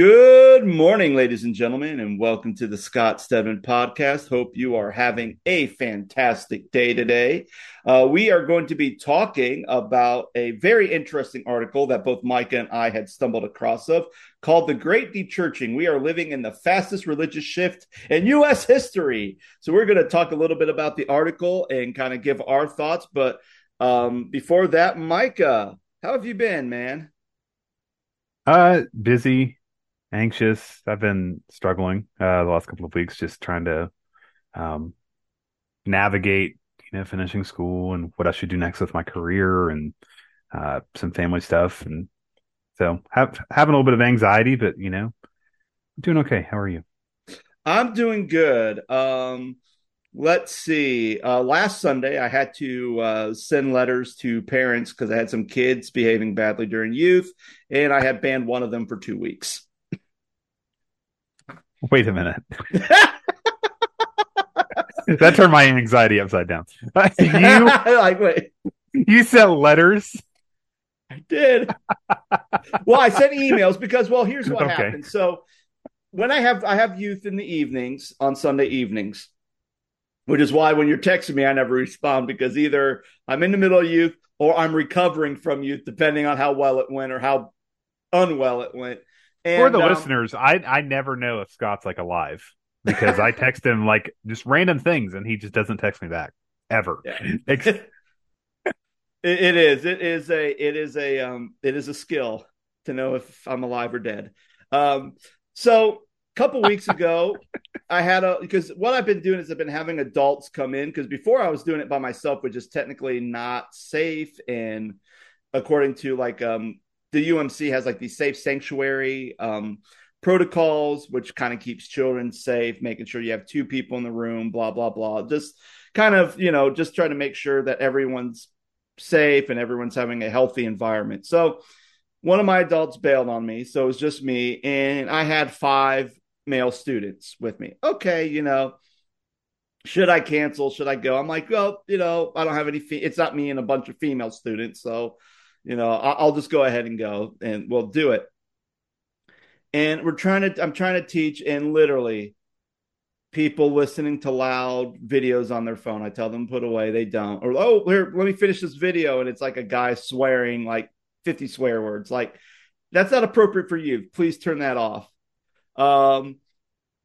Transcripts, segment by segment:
Good morning, ladies and gentlemen, and welcome to the Scott Stedman podcast. Hope you are having a fantastic day today. Uh, we are going to be talking about a very interesting article that both Micah and I had stumbled across of called The Great Dechurching. We are living in the fastest religious shift in U.S. history. So we're going to talk a little bit about the article and kind of give our thoughts. But um, before that, Micah, how have you been, man? Uh, busy anxious. I've been struggling uh, the last couple of weeks, just trying to um, navigate, you know, finishing school and what I should do next with my career and uh, some family stuff. And so have having a little bit of anxiety, but you know, doing okay. How are you? I'm doing good. Um, let's see. Uh, last Sunday, I had to uh, send letters to parents because I had some kids behaving badly during youth, and I had banned one of them for two weeks. Wait a minute. that turned my anxiety upside down. Uh, you like wait. You sent letters. I did. well, I sent emails because well, here's what okay. happened. So when I have I have youth in the evenings on Sunday evenings, which is why when you're texting me, I never respond because either I'm in the middle of youth or I'm recovering from youth, depending on how well it went or how unwell it went. And, For the um, listeners, I I never know if Scott's like alive because I text him like just random things and he just doesn't text me back ever. Yeah. it, it is. It is a. It is a. Um. It is a skill to know if I'm alive or dead. Um. So a couple weeks ago, I had a because what I've been doing is I've been having adults come in because before I was doing it by myself, which is technically not safe and according to like um the UMC has like these safe sanctuary um, protocols, which kind of keeps children safe, making sure you have two people in the room, blah, blah, blah. Just kind of, you know, just trying to make sure that everyone's safe and everyone's having a healthy environment. So one of my adults bailed on me. So it was just me. And I had five male students with me. Okay, you know, should I cancel? Should I go? I'm like, well, you know, I don't have any. Fe- it's not me and a bunch of female students, so you know, I'll just go ahead and go and we'll do it. And we're trying to, I'm trying to teach, and literally, people listening to loud videos on their phone. I tell them put away, they don't. Or oh, here, let me finish this video, and it's like a guy swearing like 50 swear words. Like that's not appropriate for you. Please turn that off. Um,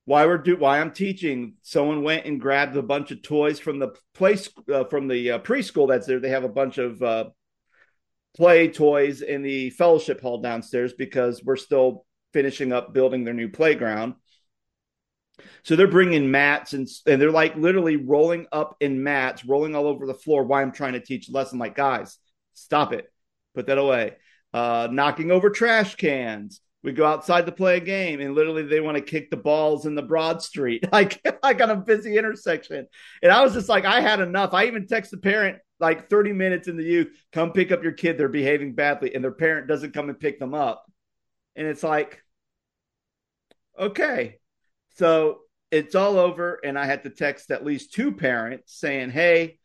why we're do why I'm teaching. Someone went and grabbed a bunch of toys from the place uh, from the uh, preschool that's there. They have a bunch of uh, play toys in the fellowship hall downstairs because we're still finishing up building their new playground. So they're bringing mats and, and they're like literally rolling up in mats, rolling all over the floor while I'm trying to teach a lesson. Like, guys, stop it. Put that away. Uh, knocking over trash cans. We go outside to play a game, and literally they want to kick the balls in the Broad Street, like like on a busy intersection. And I was just like, I had enough. I even text the parent like 30 minutes in the youth, come pick up your kid. They're behaving badly, and their parent doesn't come and pick them up. And it's like, okay. So it's all over. And I had to text at least two parents saying, hey,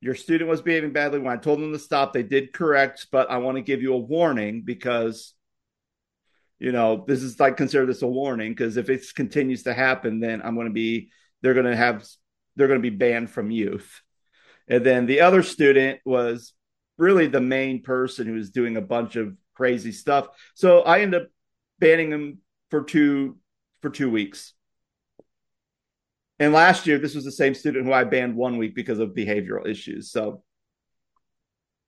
your student was behaving badly. When I told them to stop, they did correct, but I want to give you a warning because, you know, this is like consider this a warning because if it continues to happen, then I'm going to be, they're going to have, they're going to be banned from youth. And then the other student was really the main person who was doing a bunch of crazy stuff. So I ended up banning him for two for two weeks. And last year, this was the same student who I banned one week because of behavioral issues. So,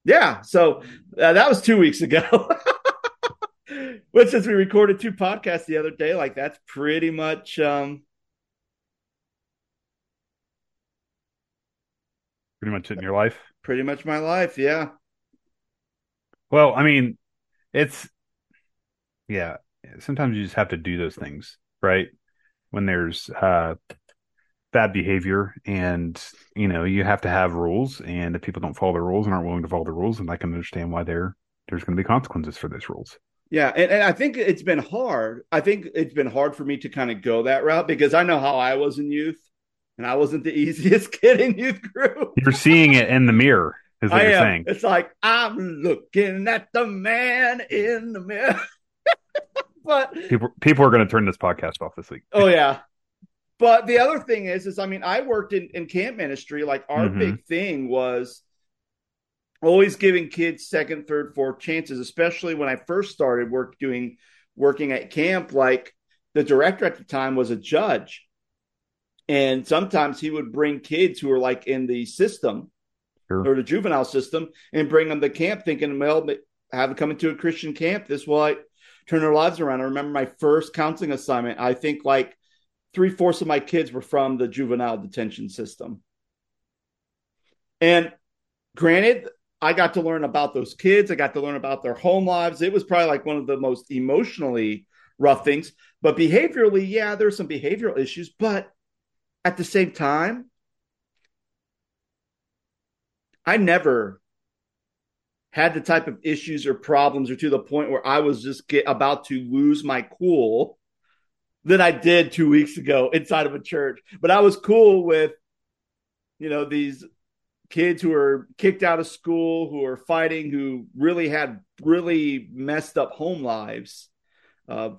yeah, so uh, that was two weeks ago. But since we recorded two podcasts the other day, like that's pretty much um, pretty much it in your life? Pretty much my life, yeah. Well, I mean, it's yeah. Sometimes you just have to do those things, right? When there's uh, bad behavior, and you know you have to have rules, and if people don't follow the rules and aren't willing to follow the rules, and I can understand why there there's going to be consequences for those rules. Yeah, and, and I think it's been hard. I think it's been hard for me to kind of go that route because I know how I was in youth and I wasn't the easiest kid in youth group. You're seeing it in the mirror, is what I you're am. saying. It's like I'm looking at the man in the mirror. but people people are going to turn this podcast off this week. oh yeah. But the other thing is, is I mean, I worked in, in camp ministry. Like our Mhm. big thing was always giving kids second, third, fourth chances, especially when I first started work doing working at camp. Like the director at the time was a judge. And sometimes he would bring kids who were like in the system Sure. or the juvenile system and bring them to camp thinking, well, have them come into a Christian camp. This will like turn their lives around. I remember my first counseling assignment. I think like three fourths of my kids were from the juvenile detention system. And granted, I got to learn about those kids. I got to learn about their home lives. It was probably like one of the most emotionally rough things. But behaviorally, yeah, there's some behavioral issues. But at the same time, I never had the type of issues or problems or to the point where I was just get, about to lose my cool that I did two weeks ago inside of a church. But I was cool with, you know, these kids who are kicked out of school, who are fighting, who really had really messed up home lives. Uh,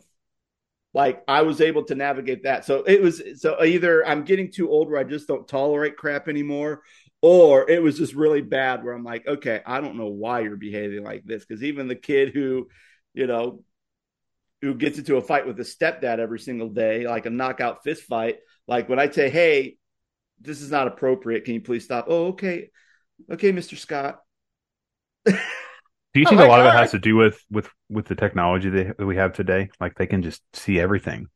like I was able to navigate that. So it was so either I'm getting too old where I just don't tolerate crap anymore, or it was just really bad where I'm like, okay, I don't know why you're behaving like this. Because even the kid who, you know, who gets into a fight with his stepdad every single day, like a knockout fist fight, like when I say, hey, this is not appropriate, can you please stop? Oh, okay. Okay, Mr. Scott. Do you I'm think like, a lot of it has to do with with with the technology that that we have today? Like they can just see everything.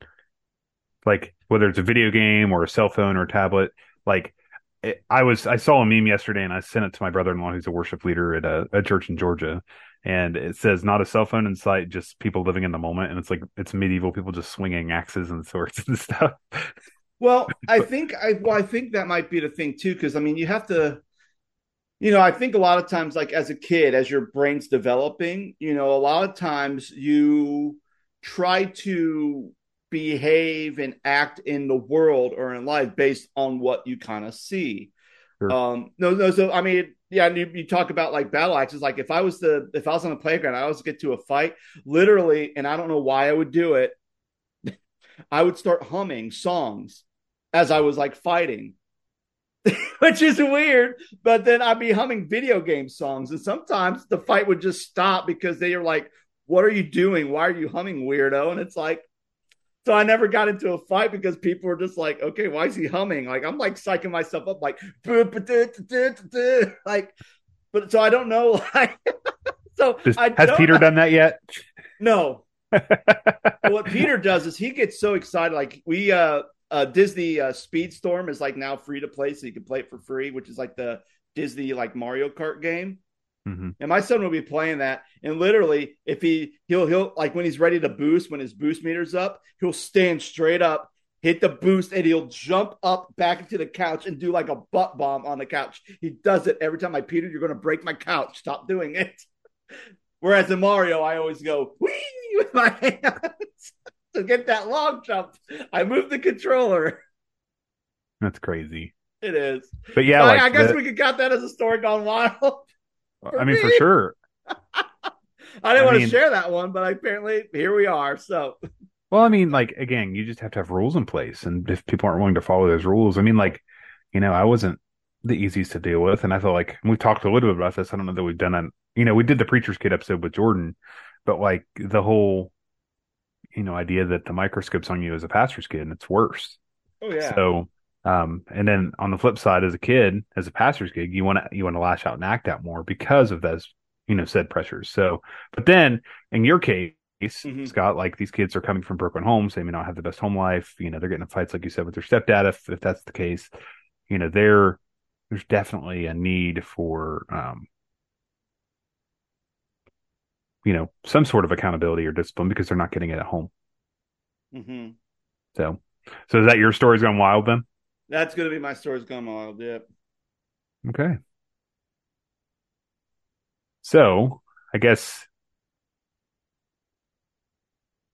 Like whether it's a video game or a cell phone or a tablet. Like it, I was I saw a meme yesterday and I sent it to my brother-in-law who's a worship leader at a, a church in Georgia. And it says not a cell phone in sight, just people living in the moment. And it's like it's medieval people just swinging axes and swords and stuff. Well, I think I well, I think that might be the thing too, because I mean, you have to, you know, I think a lot of times, like as a kid, as your brain's developing, you know, a lot of times you try to behave and act in the world or in life based on what you kind of see. Sure. Um, no, no. So I mean, yeah, you, you talk about like battle axes. Like if I was the if I was on the playground, I always get to a fight, literally, and I don't know why I would do it. I would start humming songs as I was like fighting, which is weird. But then I'd be humming video game songs, and sometimes the fight would just stop because they are like, "What are you doing? Why are you humming, weirdo?" And it's like, so I never got into a fight because people were just like, "Okay, why is he humming?" Like I'm like psyching myself up, like, like, but so I don't know, like, so Does, I has Peter done that yet? No, what Peter does is he gets so excited. Like we, uh, uh, Disney uh, Speedstorm is like now free to play, so you can play it for free, which is like the Disney like Mario Kart game. Mhm. And my son will be playing that, and literally, if he he'll he'll like when he's ready to boost, when his boost meter's up, he'll stand straight up, hit the boost, and he'll jump up back into the couch and do like a butt bomb on the couch. He does it every time. Like Peter, you're going to break my couch. Stop doing it. Whereas in Mario, I always go wee with my hands to get that long jump. I moved the controller. That's crazy. It is. But yeah, I, like I guess the- we could count that as a story gone wild. I mean, for sure. I didn't I want mean- to share that one, but apparently here we are. So Well, I mean, like again, you just have to have rules in place, and if people aren't willing to follow those rules, I mean, like, you know, I wasn't the easiest to deal with, and I feel like we talked a little bit about this. I don't know that we've done it. You know, we did the preacher's kid episode with Jordan, but like the whole, you know, idea that the microscope's on you as a pastor's kid, and it's worse. oh yeah. So, um, and then on the flip side, as a kid, as a pastor's kid, you want to you want to lash out and act out more because of those, you know, said pressures. So, but then in your case, Mhm. Scott, like these kids are coming from broken homes, they may not have the best home life. You know, they're getting fights, like you said, with their stepdad. If if that's the case, you know, there there's definitely a need for, um, you know, some sort of accountability or discipline because they're not getting it at home. hmm So, so is that your story's gone wild then? That's going to be my story's gone wild. Yep. Okay. So, I guess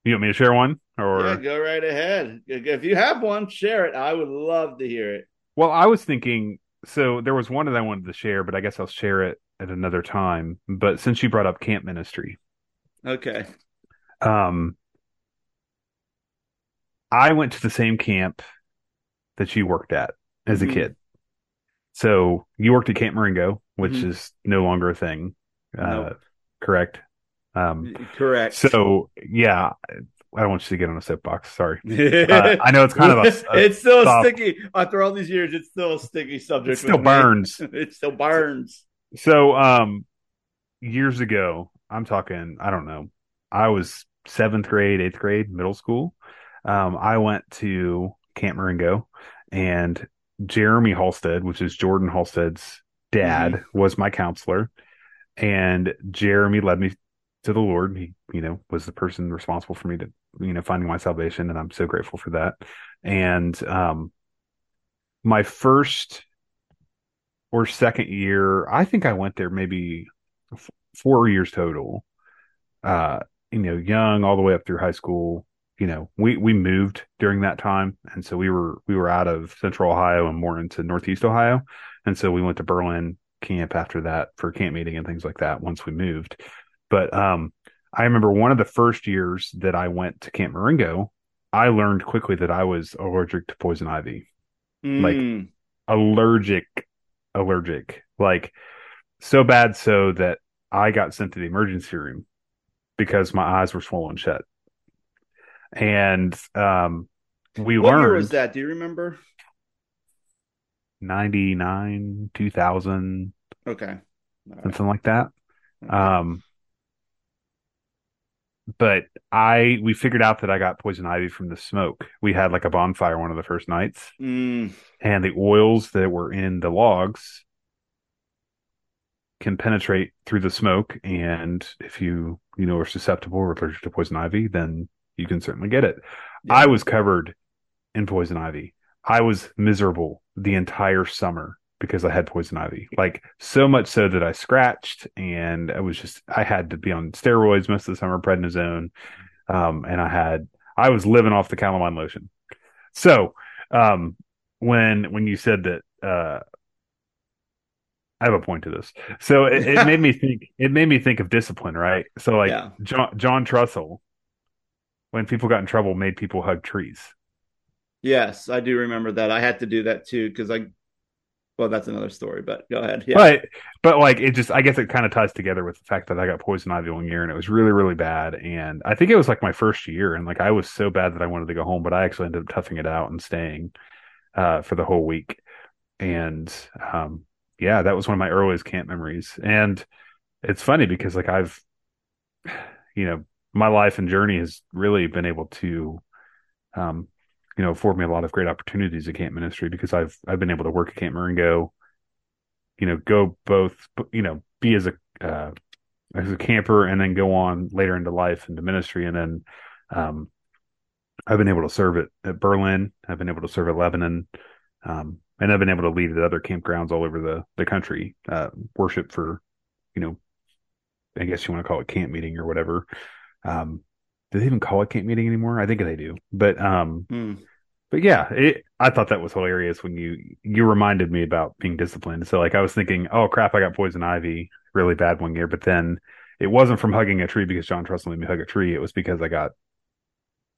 you want me to share one or yeah, go right ahead. If you have one, share it. I would love to hear it. well, I was thinking so there was one that I wanted to share, but I guess I'll share it at another time. But since you brought up camp ministry, Okay. um I went to the same camp that you worked at as a Mhm. kid. So you worked at Camp Marengo, which Mhm. is no longer a thing. Uh, Nope. correct. Um, Correct. so yeah, I don't want you to get on a soapbox. Sorry. Uh, I know it's kind of a, a it's still soft- sticky. After all these years, it's still a sticky subject. it still burns. it still burns. So, um, years ago, I'm talking, I don't know, I was seventh grade, eighth grade, middle school. Um, I went to Camp Marengo and Jeremy Halstead, which is Jordan Halstead's dad, was my counselor. And Jeremy led me to the Lord. He, you know, was the person responsible for me to, you know, finding my salvation. And I'm so grateful for that. And, um, my first or second year, I think I went there maybe f- four years total. Uh, you know, young all the way up through high school. You know, we we moved during that time, and so we were we were out of Central Ohio and more into Northeast Ohio, and so we went to Berlin camp after that for camp meeting and things like that. Once we moved, but um, I remember one of the first years that I went to Camp Marengo, I learned quickly that I was allergic to poison ivy Like- Mm. allergic, allergic, like so bad so that I got sent to the emergency room because my eyes were swollen shut. And um, we what year was that? Do you remember? 99, 2000, Okay. Right. something like that. Um, but I, we figured out that I got poison ivy from the smoke. We had like a bonfire one of the first nights. Mm. and the oils that were in the logs can penetrate through the smoke and if you you know are susceptible or allergic to poison ivy then you can certainly get it Yeah. i was covered in poison ivy i was miserable the entire summer because i had poison ivy like so much so that i scratched and i was just i had to be on steroids most of the summer prednisone um and i had i was living off the calamine lotion so um when when you said that uh I have a point to this. So it, it made me think it made me think of discipline, right? So like Yeah. John John Trussell, when people got in trouble, made people hug trees. Yes, I do remember that. I had to do that too because I. Well, that's another story, but go ahead. Yeah. But but like it just I guess it kind of ties together with the fact that I got poison ivy one year and it was really, really bad. And I think it was like my first year and like I was so bad that I wanted to go home, but I actually ended up toughing it out and staying uh for the whole week. And um yeah, that was one of my earliest camp memories. And it's funny because like I've you know, my life and journey has really been able to um you know, afford me a lot of great opportunities at camp ministry because I've I've been able to work at Camp Marengo, you know, go both, you know, be as a uh, as a camper and then go on later into life into ministry, and then um, I've been able to serve at, at Berlin. I've been able to serve at Lebanon, um, and I've been able to lead at other campgrounds all over the the country, uh, worship for, you know, I guess you want to call it camp meeting or whatever. Um, do they even call it camp meeting anymore? I think they do, but um, Hmm. but yeah, it, I thought that was hilarious when you you reminded me about being disciplined. So like I was thinking, oh crap, I got poison ivy really bad one year, but then it wasn't from hugging a tree because John Trussell made me hug a tree. It was because I got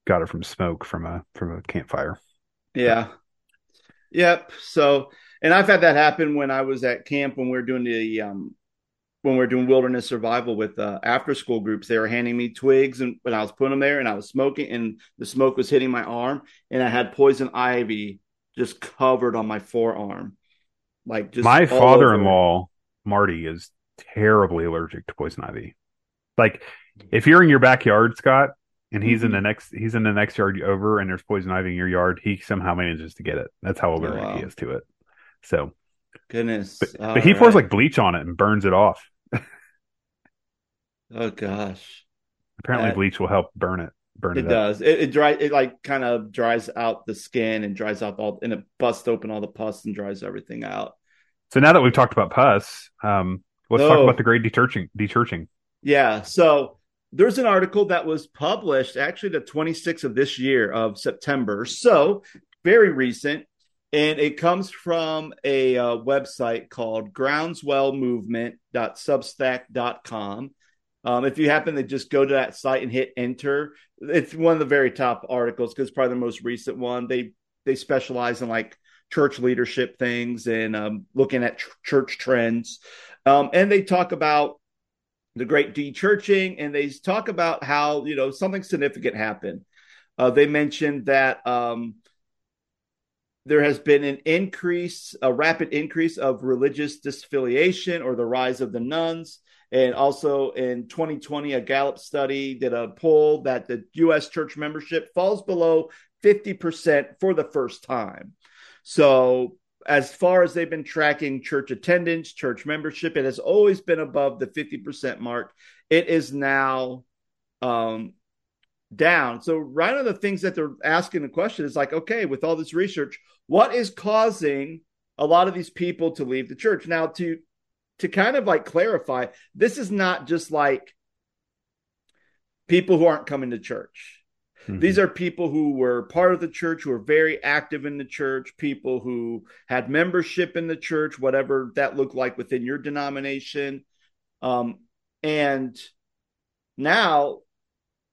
got it from smoke from a from a campfire. Yeah. Yep. So, and I've had that happen when I was at camp when we were doing the um when we are doing wilderness survival with uh, after school groups. They were handing me twigs and when I was putting them there and I was smoking and the smoke was hitting my arm and I had poison ivy just covered on my forearm. Like just my father-in-law Marty is terribly allergic to poison ivy. Like if you're in your backyard, Scott, and he's in Mhm. the next he's in the next yard over and there's poison ivy in your yard, he somehow manages to get it. That's how allergic wow. he is to it. So. Goodness. But, but he pours like bleach on it and burns it off. oh gosh. Apparently, Uh, bleach will help burn it. Burn It it, up. does. It, it dry. It like kind of dries out the skin and dries out all, and it busts open all the pus and dries everything out. So now that we've talked about pus, um, let's talk Oh. about the great dechurching. Dechurching. Yeah. So there's an article that was published actually the 26th of this year of September. So very recent. And it comes from a uh, website called groundswellmovement.substack.com. Um, if you happen to just go to that site and hit enter, it's one of the very top articles because probably the most recent one. They they specialize in like church leadership things and um, looking at ch- church trends, um, and they talk about the great de-churching, and they talk about how you know something significant happened. Uh, they mentioned that um, there has been an increase, a rapid increase of religious disaffiliation or the rise of the nones. And also in 2020, a Gallup study did a poll that the U.S. church membership falls below 50% for the first time. So, as far as they've been tracking church attendance, church membership, it has always been above the 50% mark. It is now um, down. So, right of the things that they're asking the question is like, okay, with all this research, what is causing a lot of these people to leave the church? Now, to to kind of like clarify, this is not just like people who aren't coming to church. Mm-hmm. These are people who were part of the church, who are very active in the church, people who had membership in the church, whatever that looked like within your denomination. Um, and now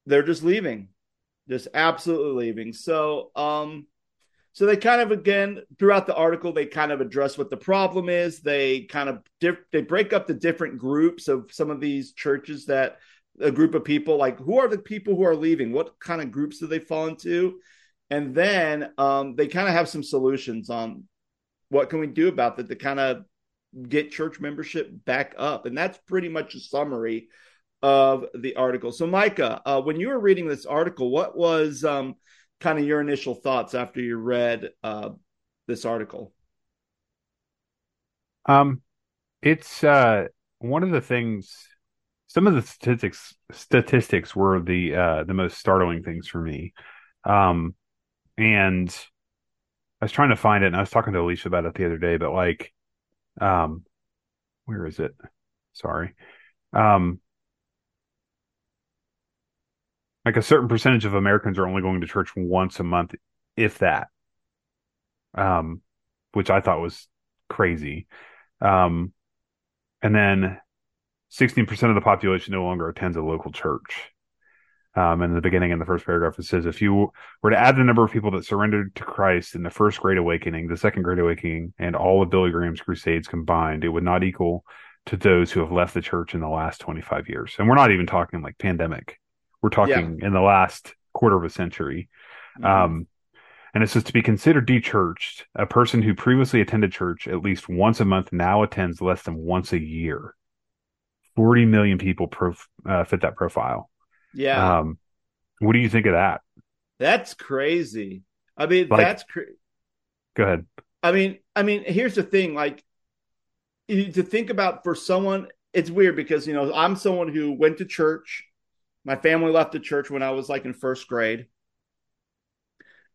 they're just leaving, just absolutely leaving. So, um, so they kind of again throughout the article they kind of address what the problem is. They kind of diff- they break up the different groups of some of these churches that a group of people like who are the people who are leaving? What kind of groups do they fall into? And then um, they kind of have some solutions on what can we do about that to kind of get church membership back up. And that's pretty much a summary of the article. So, Micah, uh, when you were reading this article, what was um, kind of your initial thoughts after you read uh, this article? Um, it's uh, one of the things. Some of the statistics statistics were the uh, the most startling things for me. Um, and I was trying to find it, and I was talking to Alicia about it the other day. But like, um, where is it? Sorry. Um, like a certain percentage of Americans are only going to church once a month, if that. Um, which I thought was crazy. Um, and then 16% of the population no longer attends a local church. Um, in the beginning, in the first paragraph, it says, if you were to add the number of people that surrendered to Christ in the first Great Awakening, the second Great Awakening, and all of Billy Graham's crusades combined, it would not equal to those who have left the church in the last 25 years. And we're not even talking like pandemic we're talking yeah. in the last quarter of a century. Mm-hmm. Um, and it says to be considered dechurched, a person who previously attended church at least once a month now attends less than once a year. 40 million people prof- uh, fit that profile. Yeah. Um, what do you think of that? That's crazy. I mean, like, that's crazy. Go ahead. I mean, I mean, here's the thing. Like, to think about for someone, it's weird because you know I'm someone who went to church my family left the church when I was like in first grade.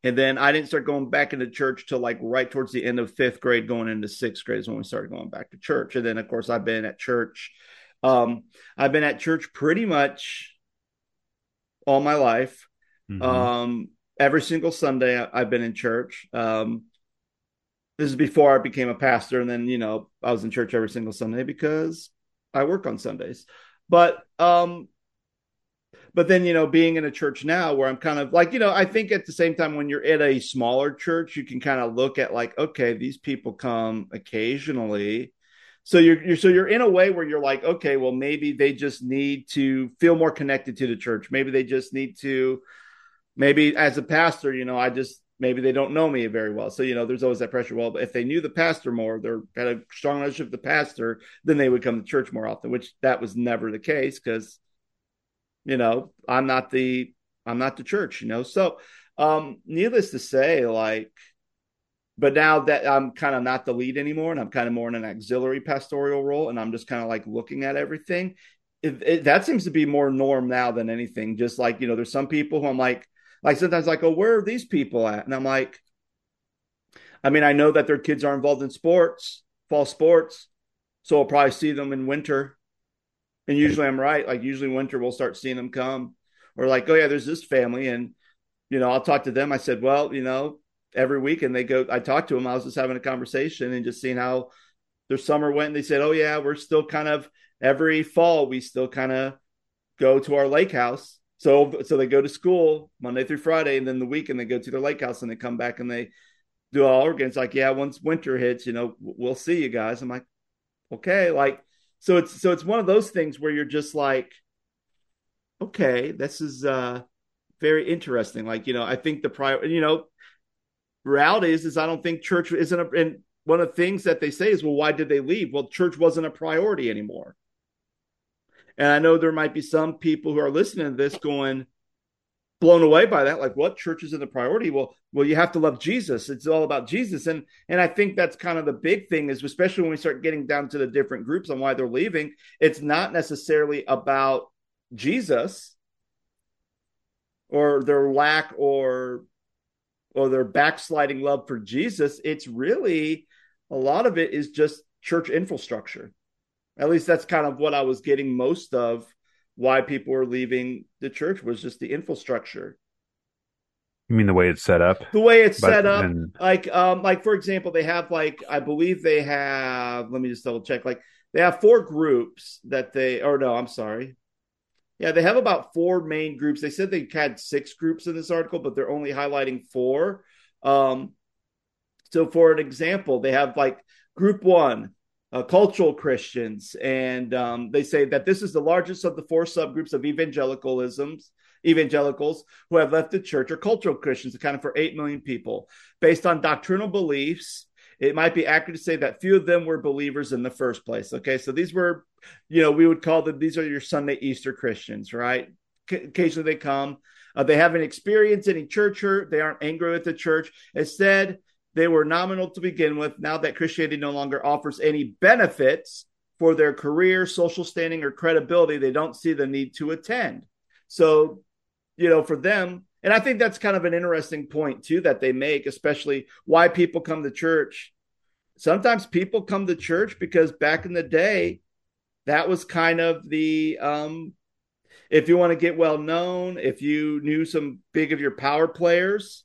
And then I didn't start going back into church till like right towards the end of fifth grade, going into sixth grade is when we started going back to church. And then, of course, I've been at church. Um, I've been at church pretty much all my life. Mm-hmm. Um, every single Sunday, I've been in church. Um, this is before I became a pastor. And then, you know, I was in church every single Sunday because I work on Sundays. But um, but then, you know, being in a church now where I'm kind of like, you know, I think at the same time when you're at a smaller church, you can kind of look at like, okay, these people come occasionally. So you're, you're so you're in a way where you're like, okay, well, maybe they just need to feel more connected to the church. Maybe they just need to, maybe as a pastor, you know, I just maybe they don't know me very well. So, you know, there's always that pressure. Well, if they knew the pastor more, they're had a strong relationship with the pastor, then they would come to church more often, which that was never the case because you know, I'm not the I'm not the church, you know. So, um, needless to say, like, but now that I'm kind of not the lead anymore, and I'm kind of more in an auxiliary pastoral role, and I'm just kind of like looking at everything. It, it, that seems to be more norm now than anything. Just like you know, there's some people who I'm like, like sometimes like, oh, where are these people at? And I'm like, I mean, I know that their kids are involved in sports, fall sports, so I'll probably see them in winter and usually I'm right. Like usually winter we'll start seeing them come. Or like, oh yeah, there's this family and you know, I'll talk to them. I said, well, you know, every week and they go I talked to them. I was just having a conversation and just seeing how their summer went. And they said, Oh yeah, we're still kind of every fall we still kind of go to our lake house. So so they go to school Monday through Friday, and then the weekend they go to their lake house and they come back and they do all again. It's like, yeah, once winter hits, you know, we'll see you guys. I'm like, okay, like so it's so it's one of those things where you're just like, okay, this is uh very interesting. Like, you know, I think the prior, you know, reality is, is I don't think church isn't a, and one of the things that they say is, well, why did they leave? Well, church wasn't a priority anymore. And I know there might be some people who are listening to this going, blown away by that like what? Church is in the priority. Well well you have to love jesus. It's all about jesus. And and i think that's kind of the big thing is especially when we start getting down to the different groups on why they're leaving it's not necessarily about jesus or their lack or or their backsliding love for Jesus, it's really a lot of it is just church infrastructure. At least that's kind of what I was getting most of why people were leaving the church was just the infrastructure. You mean the way it's set up? The way it's but, set up, and... like, um, like for example, they have like I believe they have. Let me just double check. Like they have four groups that they, or no, I'm sorry, yeah, they have about four main groups. They said they had six groups in this article, but they're only highlighting four. Um, so, for an example, they have like group one, uh, cultural Christians, and um, they say that this is the largest of the four subgroups of evangelicalisms. Evangelicals who have left the church are cultural Christians, accounting for 8 million people. Based on doctrinal beliefs, it might be accurate to say that few of them were believers in the first place. Okay, so these were, you know, we would call them these are your Sunday Easter Christians, right? C- occasionally they come. Uh, they haven't experienced any church hurt. They aren't angry with the church. Instead, they were nominal to begin with. Now that Christianity no longer offers any benefits for their career, social standing, or credibility, they don't see the need to attend. So, you know, for them, and I think that's kind of an interesting point too that they make, especially why people come to church. Sometimes people come to church because back in the day, that was kind of the um, if you want to get well known, if you knew some big of your power players,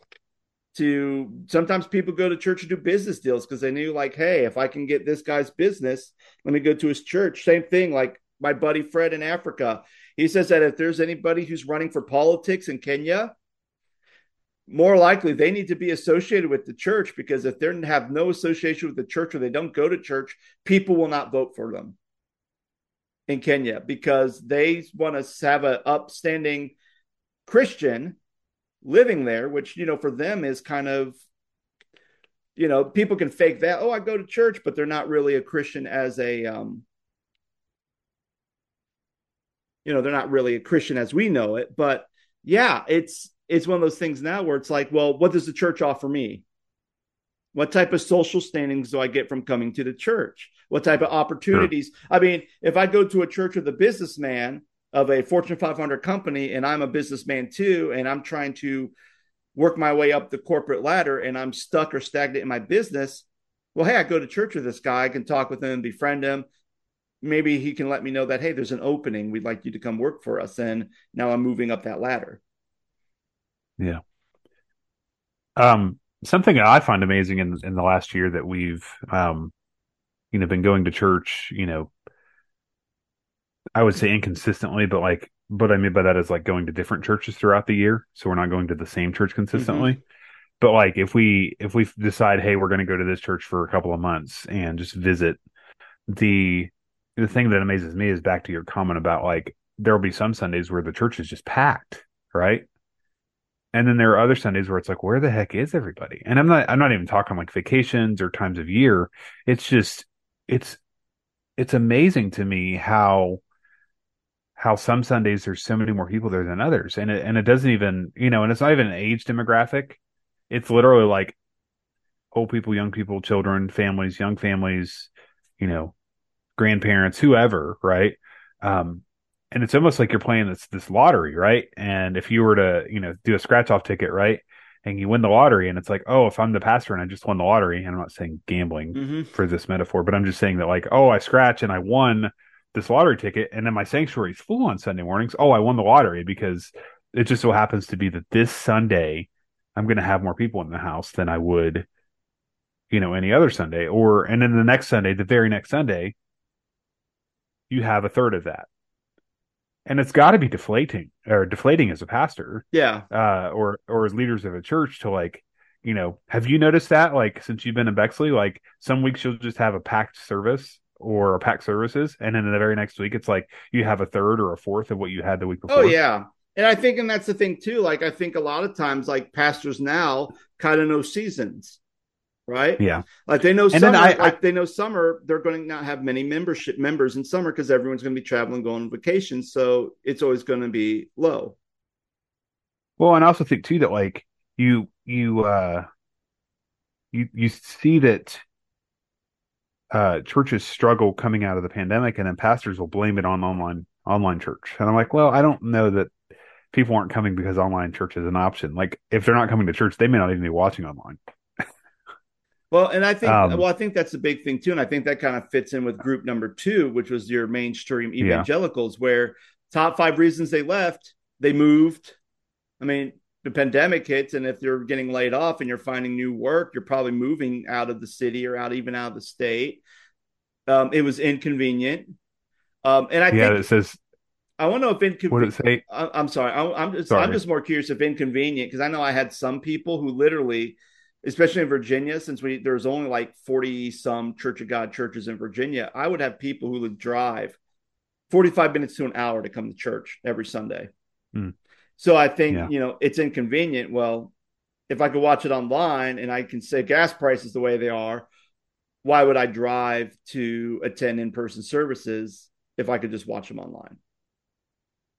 to sometimes people go to church to do business deals because they knew like, hey, if I can get this guy's business, let me go to his church. Same thing, like my buddy Fred in Africa. He says that if there's anybody who's running for politics in Kenya, more likely they need to be associated with the church because if they have no association with the church or they don't go to church, people will not vote for them in Kenya because they want to have an upstanding Christian living there, which, you know, for them is kind of, you know, people can fake that. Oh, I go to church, but they're not really a Christian as a, um, you know, they're not really a Christian as we know it. But yeah, it's, it's one of those things now where it's like, well, what does the church offer me? What type of social standings do I get from coming to the church? What type of opportunities? Sure. I mean, if I go to a church with a businessman of a Fortune 500 company and I'm a businessman too, and I'm trying to work my way up the corporate ladder and I'm stuck or stagnant in my business, well, hey, I go to church with this guy. I can talk with him, befriend him. Maybe he can let me know that, hey, there's an opening. We'd like you to come work for us. And now I'm moving up that ladder. Yeah. Um, something I find amazing in in the last year that we've um, you know, been going to church, you know, I would say inconsistently, but like what I mean by that is like going to different churches throughout the year. So we're not going to the same church consistently. Mm-hmm. But like if we if we decide, hey, we're going to go to this church for a couple of months and just visit the the thing that amazes me is back to your comment about like there'll be some Sundays where the church is just packed, right? And then there are other Sundays where it's like, where the heck is everybody? And I'm not, I'm not even talking like vacations or times of year. It's just, it's, it's amazing to me how, how some Sundays there's so many more people there than others. And it, and it doesn't even, you know, and it's not even an age demographic. It's literally like old people, young people, children, families, young families, you know, grandparents, whoever, right? Um, and it's almost like you're playing this this lottery, right? And if you were to, you know, do a scratch off ticket, right? And you win the lottery, and it's like, oh, if I'm the pastor and I just won the lottery, and I'm not saying gambling mm-hmm. for this metaphor, but I'm just saying that, like, oh, I scratch and I won this lottery ticket, and then my sanctuary is full on Sunday mornings. Oh, I won the lottery because it just so happens to be that this Sunday I'm going to have more people in the house than I would, you know, any other Sunday. Or, and then the next Sunday, the very next Sunday, you have a third of that and it's got to be deflating or deflating as a pastor, Yeah. uh, or or as leaders of a church to like, you know, have you noticed that like since you've been in Bexley, like some weeks you'll just have a packed service or a packed services, and then the very next week it's like you have a third or a fourth of what you had the week before. Oh yeah. And I think, and that's the thing too. Like I think a lot of times, like pastors now kind of know seasons, right? yeah, Like they know And summer. I- like they know summer, they're going to not have many membership members in summer because everyone's going to be traveling, going on vacation. So it's always going to be low. Well, and I also think too that like you you uh you you see that uh churches struggle coming out of the pandemic and then pastors will blame it on online online church. And I'm like, well, I don't know that people aren't coming because online church is an option. Like if they're not coming to church, they may not even be watching online. Well, and I think, Um, well, I think that's a big thing too, and I think that kind of fits in with group number two, which was your mainstream Yeah. evangelicals, where top five reasons they left, they moved. I mean, the pandemic hits, and if you're getting laid off and you're finding new work, you're probably moving out of the city or out even out of the state. Um, it was inconvenient, um, and I yeah, think it says I want to know if what did it inconvenient. I'm sorry. I- I'm just Sorry. I'm just more curious if inconvenient because I know I had some people who literally, especially in Virginia, since we there's only like 40 some Church of God churches in Virginia, I would have people who would drive 45 minutes to an hour to come to church every Sunday. Hmm. So I think Yeah. you know it's inconvenient. Well, if I could watch it online and I can say gas prices the way they are, why would I drive to attend in person services if I could just watch them online?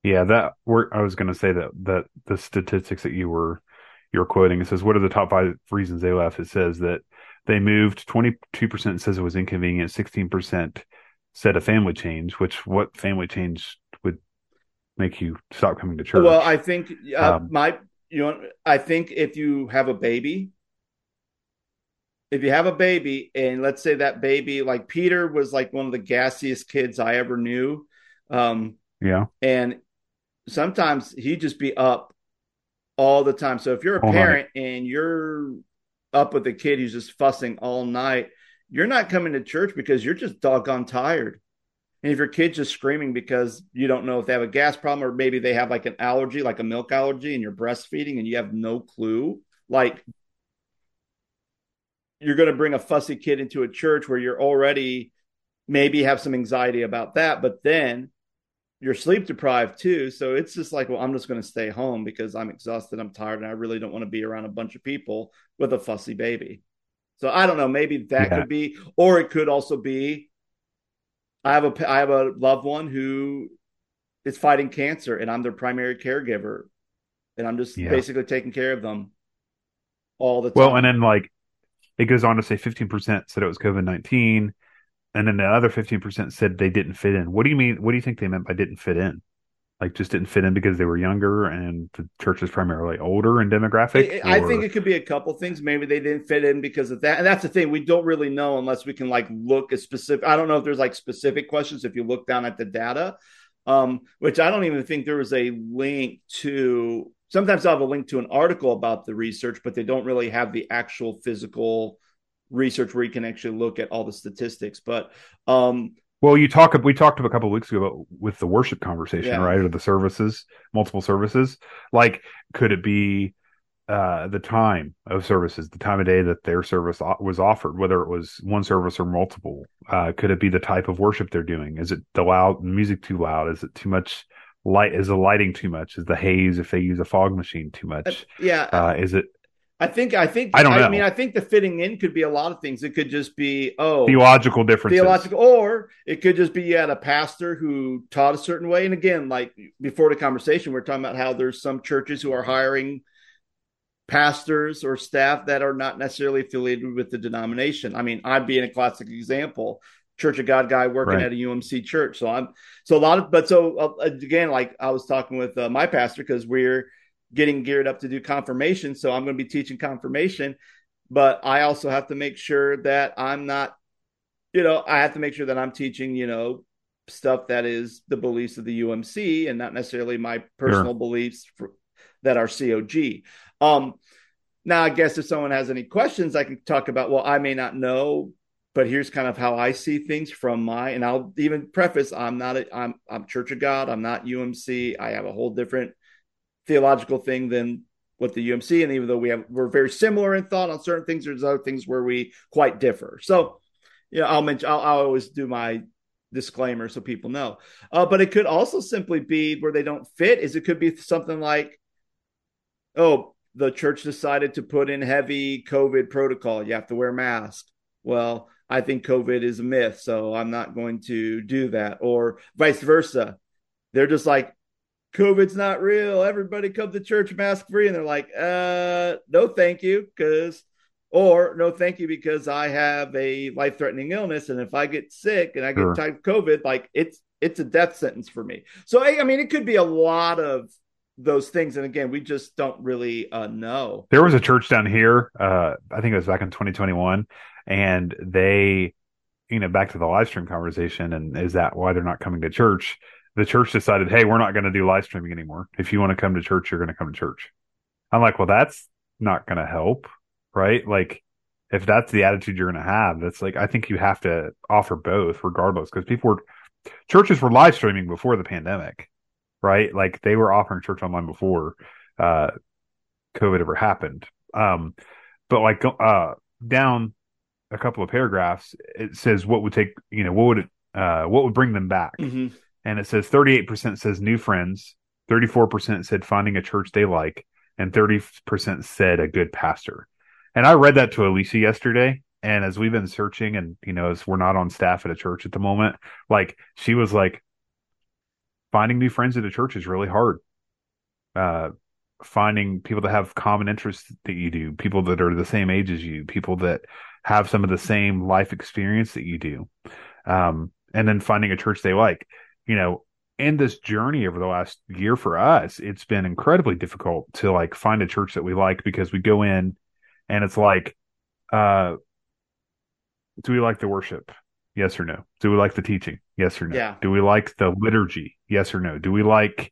Yeah, that we're, I was going to say that that the statistics that you were you were quoting it says what are the top five reasons they left? It says that they moved. Twenty two percent says it was inconvenient. Sixteen percent said a family change. Which what family change make you stop coming to church? Well, I think uh, Um, my you know I think if you have a baby, if you have a baby, and let's say that baby like Peter was like one of the gassiest kids I ever knew, um, yeah, and sometimes he'd just be up all the time. So if you're a All night. parent and you're up with a kid who's just fussing all night, you're not coming to church because you're just doggone tired. And if your kid's just screaming because you don't know if they have a gas problem or maybe they have like an allergy, like a milk allergy, and you're breastfeeding and you have no clue, like you're going to bring a fussy kid into a church where you're already maybe have some anxiety about that, but then you're sleep deprived too. So it's just like, well, I'm just going to stay home because I'm exhausted, I'm tired, and I really don't want to be around a bunch of people with a fussy baby. So I don't know. Maybe that Yeah. could be, or it could also be. I have a I have a loved one who is fighting cancer, and I'm their primary caregiver, and I'm just Yeah. basically taking care of them all the time. Well, and then like it goes on to say 15% said it was COVID 19. And then the other 15% said they didn't fit in. What do you mean? What do you think they meant by didn't fit in? Like just didn't fit in because they were younger and the church is primarily older in demographic? I I think it could be a couple things. Maybe they didn't fit in because of that, and that's the thing. We don't really know unless we can like look at specific. I don't know if there's like specific questions if you look down at the data, um, which I don't even think there was a link to. Sometimes I'll have a link to an article about the research, but they don't really have the actual physical research where you can actually look at all the statistics. But um, Well, you talk. We talked a couple of weeks ago about with the worship conversation, Yeah. right? Or the services, multiple services. Like, could it be uh, the time of services, the time of day that their service was offered, whether it was one service or multiple? Uh, could it be the type of worship they're doing? Is it the loud music too loud? Is it too much light? Is the lighting too much? Is the haze if they use a fog machine too much? yeah, Uh, is it I think I think I don't I know. mean, I think the fitting in could be a lot of things. It could just be oh, theological differences? theological or it could just be you had a pastor who taught a certain way and again like before the conversation we are talking about how there's some churches who are hiring pastors or staff that are not necessarily affiliated with the denomination i mean i'd be in a classic example church of god guy working Right. at a umc church so i'm so a lot of but so uh, again like i was talking with uh, my pastor because we're getting geared up to do confirmation so i'm going to be teaching confirmation but i also have to make sure that i'm not you know, I have to make sure that I'm teaching, you know, stuff that is the beliefs of the UMC and not necessarily my personal beliefs for, that are COG. Um, now, I guess if someone has any questions, I can talk about. Well, I may not know but here's kind of how I see things from my and I'll even preface I'm not a, I'm I'm Church of God I'm not UMC I have a whole different theological thing than what the UMC and even though we have we're very similar in thought on certain things there's other things where we quite differ so you know I'll mention I'll, I'll always do my disclaimer so people know uh, but it could also simply be where they don't fit is it could be something like oh the church decided to put in heavy COVID protocol you have to wear masks well I think COVID is a myth, so I'm not going to do that. Or vice versa. They're just like, COVID's not real. Everybody come to church mask free. And they're like, uh, no, thank you. Cause, or no, thank you, because I have a life threatening illness. And if I get sick and I get sure. type COVID, like it's, it's a death sentence for me. So, I, I mean, it could be a lot of those things. And again, we just don't really uh, know. There was a church down here. Uh, I think it was back in 2021 and they you know back to the live stream conversation and is that why they're not coming to church the church decided hey we're not going to do live streaming anymore. If you want to come to church you're going to come to church. I'm like well that's not going to help right? Like if that's the attitude you're going to have that's like i think you have to offer both regardless because people were churches were live streaming before the pandemic right? Like they were offering church online before uh covid ever happened. Um but like uh down a couple of paragraphs, it says what would take, you know, what would it, uh, what would bring them back? Mm-hmm. And it says 38% says new friends, 34% said finding a church they like, and 30% said a good pastor. And I read that to Alicia yesterday. And as we've been searching, and you know, as we're not on staff at a church at the moment, like she was like, finding new friends at a church is really hard. Uh, finding people that have common interests that you do, people that are the same age as you, people that have some of the same life experience that you do. Um, and then finding a church they like. You know, in this journey over the last year for us, it's been incredibly difficult to like find a church that we like because we go in and it's like, uh, do we like the worship? Yes or no? Do we like the teaching? Yes or no? Yeah. Do we like the liturgy? Yes or no? Do we like,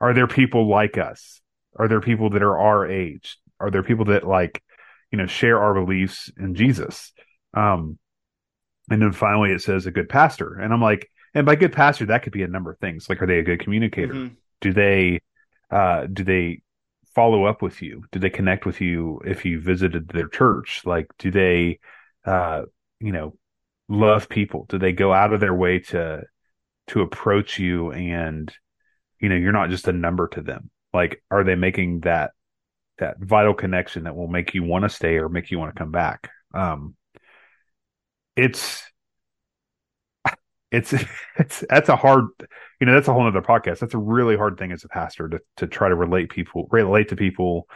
are there people like us? Are there people that are our age? Are there people that like you know, share our beliefs in Jesus. Um, and then finally it says a good pastor. And I'm like, and by good pastor, that could be a number of things. Like, are they a good communicator? Mm-hmm. Do they, uh, do they follow up with you? Do they connect with you if you visited their church? Like, do they, uh, you know, love people? Do they go out of their way to, to approach you and, you know, you're not just a number to them? Like, are they making that that vital connection that will make you want to stay or make you want to come back. Um, it's, it's, it's, that's a hard, you know, that's a whole other podcast. That's a really hard thing as a pastor to, to try to relate people, relate to people,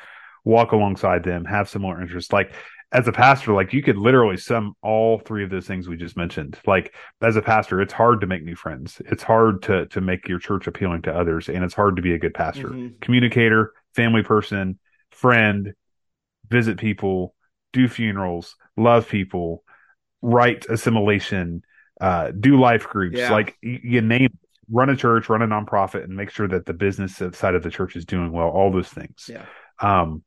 walk alongside them, have similar interests. Like as a pastor, like you could literally sum all three of those things we just mentioned. Like as a pastor, it's hard to make new friends. It's hard to, to make your church appealing to others and it's hard to be a good pastor, mm-hmm. communicator, family person, friend, visit people, do funerals, love people, write assimilation, uh, do life groups, yeah. like you, name run a church, run a nonprofit, and make sure that the business side of the church is doing well. All those things. Yeah. Um,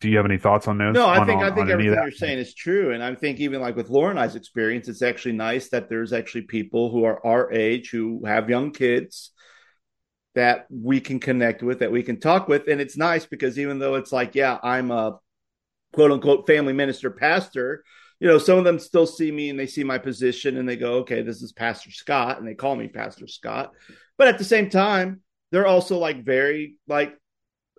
do you have any thoughts on those? No, I on, think on, I think everything you're saying is true, and I think even like with Laura and I's experience, it's actually nice that there's actually people who are our age who have young kids that we can connect with, that we can talk with. And it's nice because even though it's like, yeah, I'm a quote unquote family minister pastor, you know, some of them still see me and they see my position and they go, okay, this is Pastor Scott. And they call me Pastor Scott. But at the same time, they're also like very like,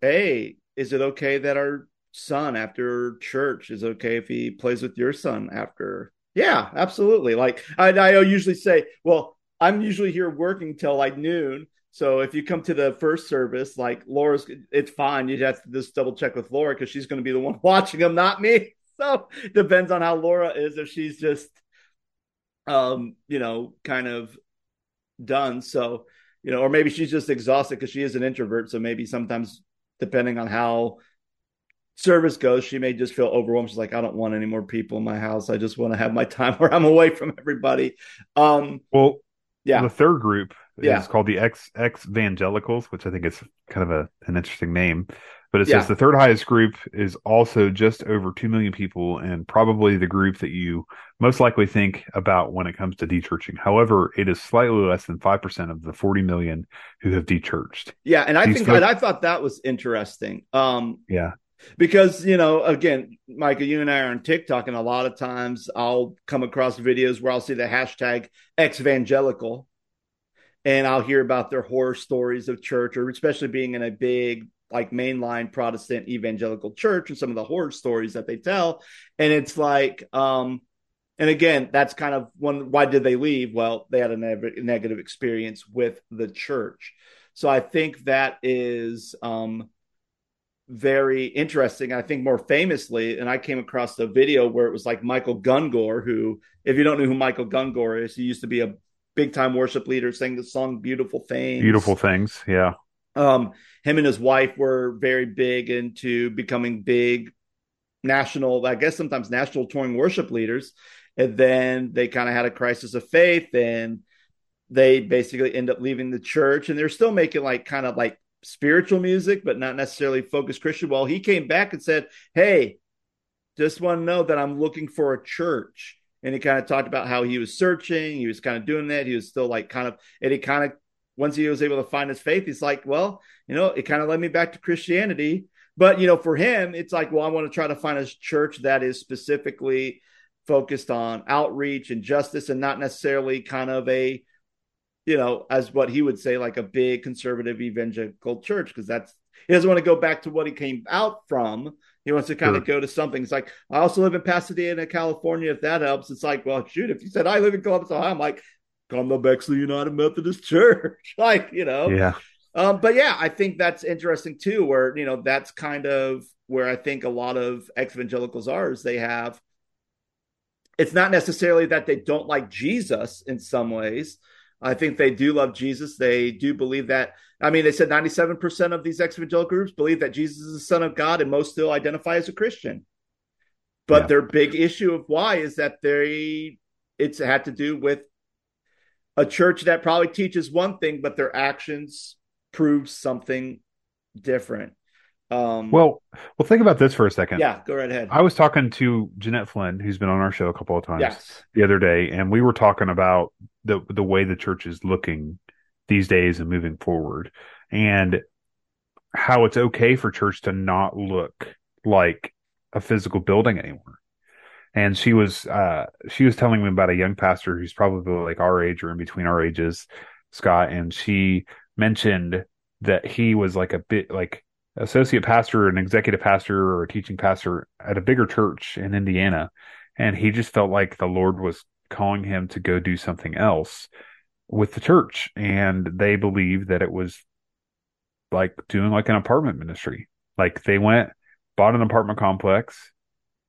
hey, is it okay that our son after church is okay if he plays with your son after? Yeah, absolutely. Like I, I usually say, well, I'm usually here working till like noon so if you come to the first service, like Laura's, it's fine. You have to just double check with Laura because she's going to be the one watching them, not me. So depends on how Laura is. If she's just, um, you know, kind of done. So, you know, or maybe she's just exhausted because she is an introvert. So maybe sometimes, depending on how service goes, she may just feel overwhelmed. She's like, I don't want any more people in my house. I just want to have my time where I'm away from everybody. Um, well, yeah. The third group yeah. is called the ex ex evangelicals, which I think is kind of a an interesting name. But it Yeah. says the third highest group is also just over 2 million people and probably the group that you most likely think about when it comes to dechurching. However, it is slightly less than 5% of the 40 million who have dechurched. Yeah, and I These think folk- and I thought that was interesting. Um, Yeah. because you know, again, Micah, you and I are on TikTok, and a lot of times I'll come across videos where I'll see the hashtag ex-evangelical, and I'll hear about their horror stories of church, or especially being in a big like mainline Protestant evangelical church, and some of the horror stories that they tell, and it's like, um, and again, that's kind of one. Why did they leave? Well, they had a ne- negative experience with the church. So I think that is um, very interesting. I think more famously, and I came across a video where it was like Michael Gungor, who, if you don't know who Michael Gungor is, he used to be a big time worship leader, sang the song "Beautiful Things." Beautiful things. Yeah. Um, him and his wife were very big into becoming big national, I guess sometimes national touring worship leaders. And then they kind of had a crisis of faith and they basically end up leaving the church and they're still making like kind of like spiritual music, but not necessarily focused Christian. Well, he came back and said, Hey, just want to know that I'm looking for a church. And he kind of talked about how he was searching, he was kind of doing that. He was still like kind of, and he kind of, once he was able to find his faith, he's like, well, you know, it kind of led me back to Christianity. But, you know, for him, it's like, well, I want to try to find a church that is specifically focused on outreach and justice and not necessarily kind of a, you know, as what he would say, like a big conservative evangelical church, because that's, he doesn't want to go back to what he came out from. He wants to kind of go to something. It's like, I also live in Pasadena, California, if that helps. It's like, well, shoot, if you said I live in Columbus, Ohio, I'm like, come to Bexley United Methodist Church. like, you know, Yeah. um, but yeah, I think that's interesting too, where you know that's kind of where I think a lot of ex-evangelicals are is they have it's not necessarily that they don't like Jesus in some ways. I think they do love Jesus. They do believe that. I mean, they said 97% of these ex-evangelical groups believe that Jesus is the Son of God, and most still identify as a Christian. But Yeah. their big issue of why is that they it's had to do with a church that probably teaches one thing, but their actions prove something different. Um, Well, well, think about this for a second. yeah, go right ahead. I was talking to Jeanette Flynn, who's been on our show a couple of times yes, the other day, and we were talking about the the way the church is looking these days and moving forward, and how it's okay for church to not look like a physical building anymore. And she was uh, she was telling me about a young pastor who's probably like our age or in between our ages, Scott, and she mentioned that he was like a bit like associate pastor, an executive pastor, or a teaching pastor at a bigger church in Indiana, and he just felt like the Lord was calling him to go do something else with the church, and they believed that it was like doing like an apartment ministry. Like they went, bought an apartment complex,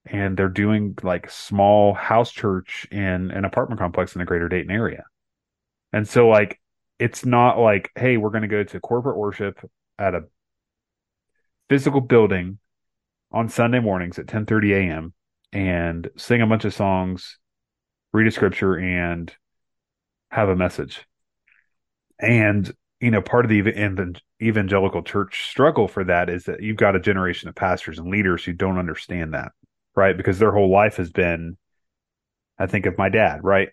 and they're doing like small house church in an apartment complex in the greater Dayton area. And so like it's not like, hey, we're going to go to corporate worship at a physical building on Sunday mornings at 10:30 a.m. and sing a bunch of songs, read a scripture and have a message. And you know, part of the evangelical church struggle for that is that you've got a generation of pastors and leaders who don't understand that, right? Because their whole life has been I think of my dad, right?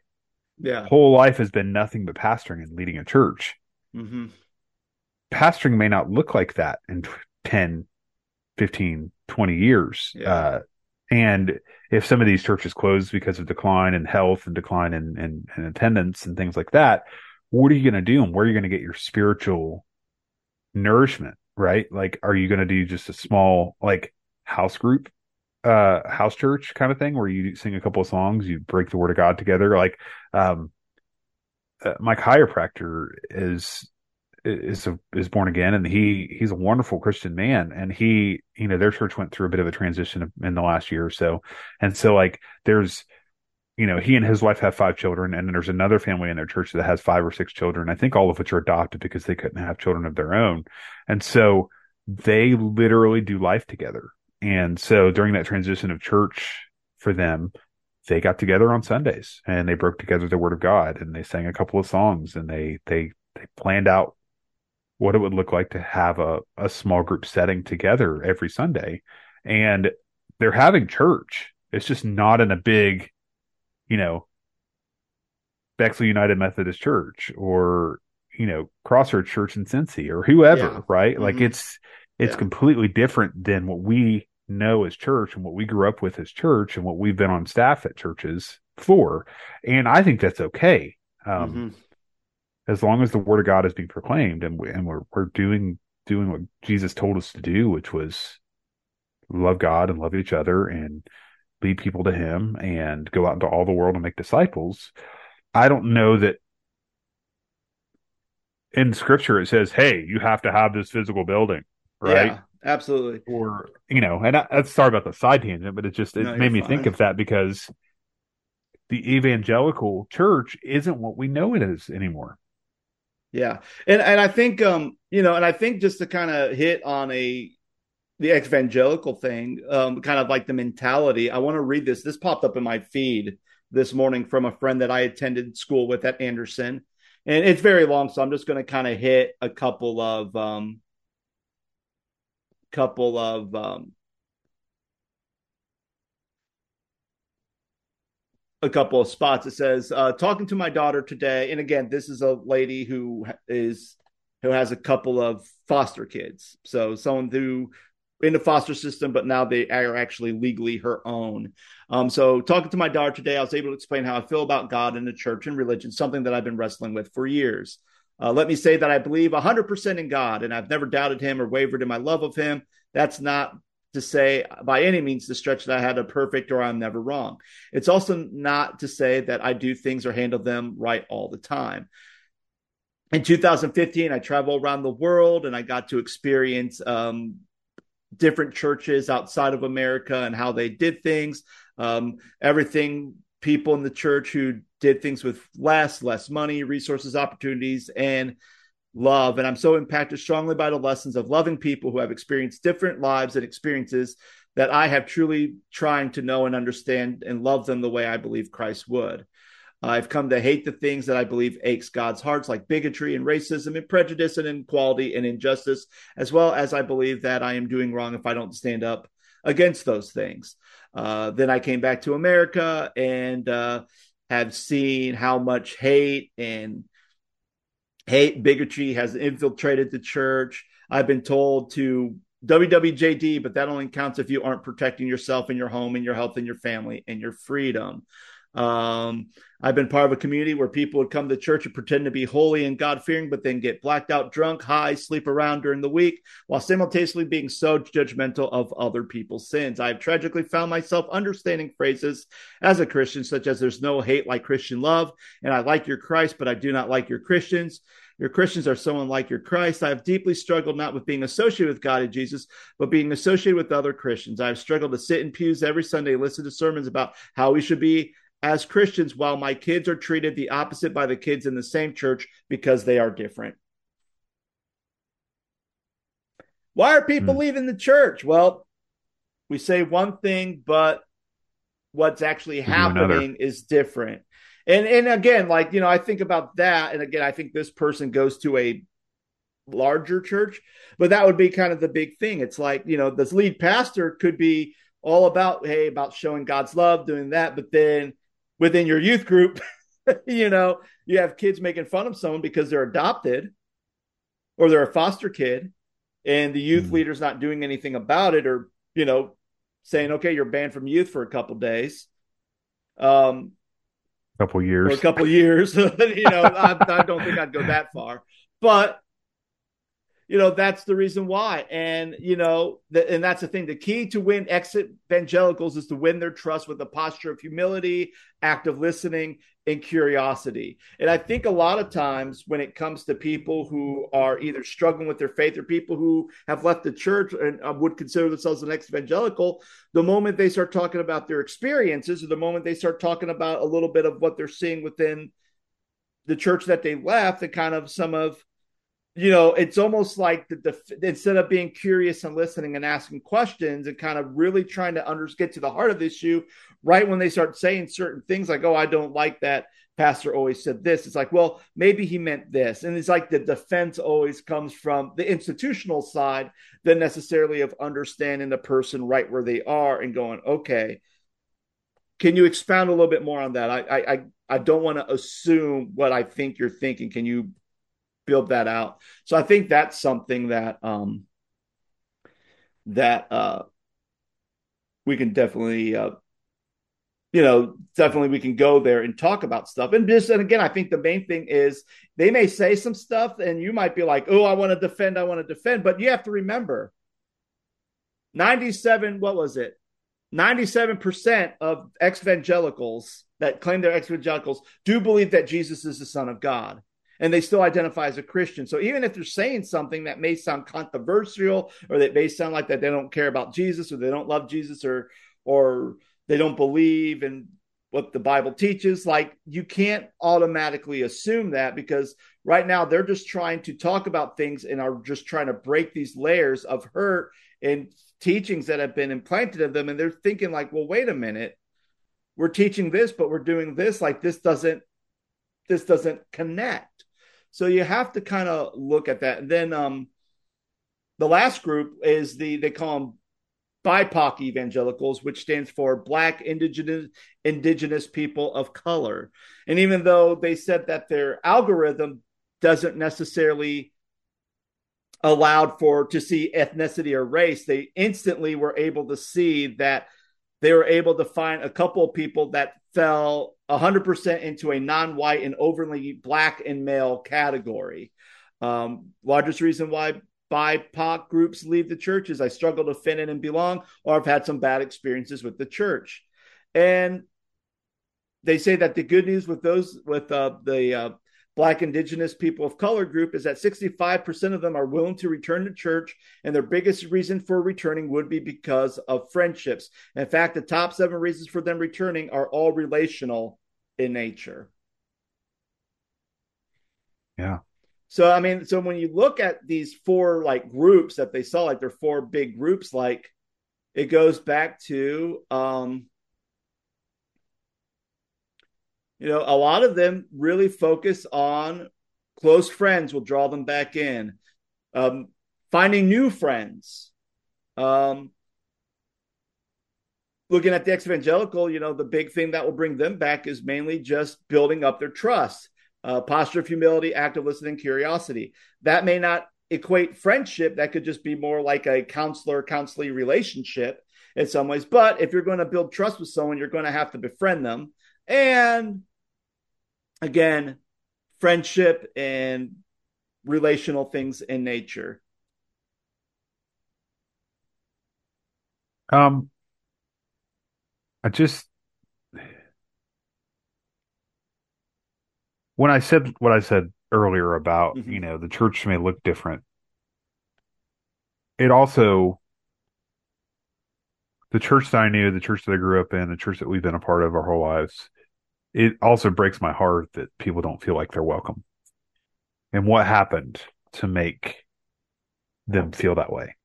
yeah, Whole life has been nothing but pastoring and leading a church. Mm-hmm. pastoring may not look like that in 10, 15, 20 years. Yeah. Uh, and if some of these churches close because of decline in health and decline in, in, in attendance and things like that, what are you going to do and where are you going to get your spiritual nourishment, right? Like, are you going to do just a small, like, house group, uh, house church kind of thing where you sing a couple of songs, you break the word of God together? Like, um, uh, my chiropractor is is a, is born again and he he's a wonderful Christian man and he you know their church went through a bit of a transition in the last year or so. And so like there's you know he and his wife have five children and then there's another family in their church that has five or six children. I think all of which are adopted because they couldn't have children of their own. And so they literally do life together and so during that transition of church for them they got together on Sundays and they broke together the word of God and they sang a couple of songs and they they they planned out what it would look like to have a, a small group setting together every Sunday. And they're having church. It's just not in a big, you know, Bexley United Methodist Church or, you know, Crossroads Church in Cincy or whoever, yeah. right? Mm-hmm. Like it's it's yeah. completely different than what we know as church and what we grew up with as church and what we've been on staff at churches for. And I think that's okay. Um, mm-hmm. As long as the word of God is being proclaimed and, we, and we're, we're doing, doing what Jesus told us to do, which was love God and love each other and lead people to him and go out into all the world and make disciples. I don't know that in scripture it says, Hey, you have to have this physical building, right? Yeah, absolutely. Or, you know, and I'm sorry about the side tangent, but it just, it no, made me fine. think of that because the evangelical church isn't what we know it is anymore. Yeah. And and I think um, you know, and I think just to kind of hit on a the evangelical thing, um, kind of like the mentality. I want to read this. This popped up in my feed this morning from a friend that I attended school with at Anderson. And it's very long, so I'm just going to kind of hit a couple of um couple of um a couple of spots. It says, uh, talking to my daughter today. And again, this is a lady who is who has a couple of foster kids. So someone who in the foster system, but now they are actually legally her own. Um, so talking to my daughter today, I was able to explain how I feel about God and the church and religion, something that I've been wrestling with for years. Uh, let me say that I believe 100% in God, and I've never doubted him or wavered in my love of him. That's not to say by any means to stretch that I had a perfect or I'm never wrong. It's also not to say that I do things or handle them right all the time. In 2015, I traveled around the world and I got to experience um, different churches outside of America and how they did things. Um, everything people in the church who did things with less, less money, resources, opportunities, and love. And I'm so impacted strongly by the lessons of loving people who have experienced different lives and experiences that I have truly trying to know and understand and love them the way I believe Christ would. I've come to hate the things that I believe aches God's hearts, like bigotry and racism and prejudice and inequality and injustice, as well as I believe that I am doing wrong if I don't stand up against those things. Uh, then I came back to America and uh, have seen how much hate and hate bigotry has infiltrated the church. I've been told to WWJD, but that only counts if you aren't protecting yourself and your home and your health and your family and your freedom. Um, I've been part of a community where people would come to church and pretend to be holy and God fearing, but then get blacked out, drunk, high, sleep around during the week, while simultaneously being so judgmental of other people's sins. I have tragically found myself understanding phrases as a Christian, such as there's no hate like Christian love, and I like your Christ, but I do not like your Christians. Your Christians are someone like your Christ. I have deeply struggled not with being associated with God and Jesus, but being associated with other Christians. I have struggled to sit in pews every Sunday, listen to sermons about how we should be as Christians, while my kids are treated the opposite by the kids in the same church because they are different. Why are people mm. leaving the church? Well, we say one thing, but what's actually happening is different. And and again, like you know, I think about that, and again, I think this person goes to a larger church, but that would be kind of the big thing. It's like you know, this lead pastor could be all about hey, about showing God's love, doing that, but then within your youth group, you know, you have kids making fun of someone because they're adopted or they're a foster kid, and the youth mm. leader's not doing anything about it, or you know, saying, "Okay, you're banned from youth for a couple days." Um, couple years. a couple years. you know, I, I, don't think I'd go that far, but you know that's the reason why. And you know, and that's the thing. The key to win exit evangelicals is to win their trust with a posture of humility, active listening, and curiosity. And I think a lot of times when it comes to people who are either struggling with their faith or people who have left the church and uh, would consider themselves an ex evangelical, the moment they start talking about their experiences or the moment they start talking about a little bit of what they're seeing within the church that they left and kind of some of you know, it's almost like the, the, instead of being curious and listening and asking questions and kind of really trying to under, get to the heart of the issue, right when they start saying certain things like, "Oh, I don't like that pastor always said this. It's like, well, maybe he meant this. And it's like the defense always comes from the institutional side than necessarily of understanding the person right where they are and going, okay, can you expound a little bit more on that? I I I don't want to assume what I think you're thinking. Can you build that out? So I think that's something that um that uh we can definitely uh you know, definitely we can go there and talk about stuff. And just, and again, I think the main thing is they may say some stuff and you might be like, oh, I want to defend, I want to defend. But you have to remember 97, what was it? 97% of evangelicals that claim they're evangelicals do believe that Jesus is the Son of God. And they still identify as a Christian. So even if they're saying something that may sound controversial or that may sound like that they don't care about Jesus or they don't love Jesus or or they don't believe in what the Bible teaches. Like you can't automatically assume that because right now they're just trying to talk about things and are just trying to break these layers of hurt and teachings that have been implanted in them. And they're thinking, like, well, wait a minute. We're teaching this, but we're doing this. Like this doesn't this doesn't connect. So you have to kind of look at that. And then um the last group is the they call them BIPOC evangelicals, which stands for Black Indigenous Indigenous People of Color. And even though they said that their algorithm doesn't necessarily allowed for to see ethnicity or race, they instantly were able to see that they were able to find a couple of people that fell 100% into a non-white and overly black and male category. Um, largest reason why BIPOC groups leave the church is I struggle to fit in and belong, or I've had some bad experiences with the church. And they say that the good news with those with uh, the uh, Black Indigenous people of color group is that 65% of them are willing to return to church, and their biggest reason for returning would be because of friendships. In fact, the top seven reasons for them returning are all relational in nature. Yeah. So I mean, so when you look at these four like groups that they saw, like they're four big groups, like it goes back to um you know, a lot of them really focus on close friends will draw them back in. Um, finding new friends. Um, looking at the ex-evangelical, you know, the big thing that will bring them back is mainly just building up their trust uh, posture of humility, active listening, curiosity. That may not equate friendship. That could just be more like a counselor counselee relationship in some ways. But if you're going to build trust with someone, you're going to have to befriend them. And again, friendship and relational things in nature. Um, I just when I said what I said earlier about, mm-hmm. you know, the church may look different, it also, the church that I knew, the church that I grew up in, the church that we've been a part of our whole lives, it also breaks my heart that people don't feel like they're welcome. And what happened to make them feel that way?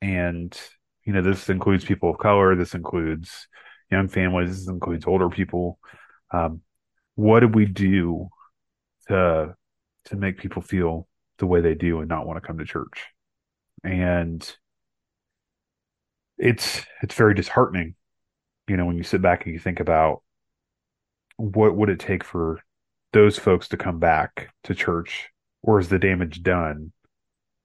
And, you know, this includes people of color, this includes young families, this includes older people. Um, what do we do to to make people feel the way they do and not want to come to church. And it's it's very disheartening, you know, when you sit back and you think about what would it take for those folks to come back to church? Or is the damage done?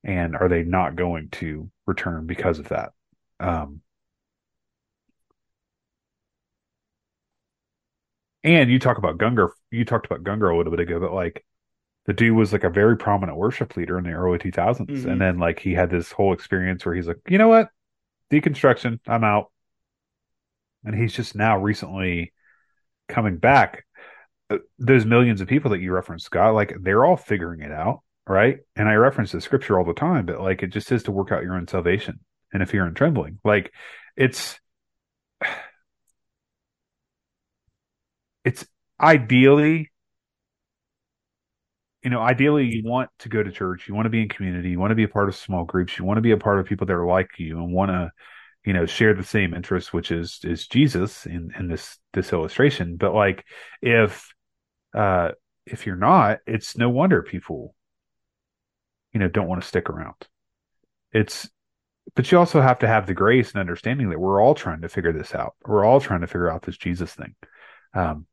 And are they not going to return because of that? Um, And you talk about Gungor. You talked about Gungor a little bit ago, but like the dude was like a very prominent worship leader in the early 2000s, mm-hmm. and then like he had this whole experience where he's like, you know what, deconstruction, I'm out, and he's just now recently coming back. Uh, those millions of people that you referenced, Scott, like they're all figuring it out, right? And I reference the scripture all the time, but like it just says to work out your own salvation and if you're in trembling, like it's it's ideally you know ideally you want to go to church you want to be in community you want to be a part of small groups you want to be a part of people that are like you and want to you know share the same interests which is is jesus in in this this illustration but like if uh, if you're not, it's no wonder people, you know, don't want to stick around. It's, but you also have to have the grace and understanding that we're all trying to figure this out. We're all trying to figure out this Jesus thing. Um,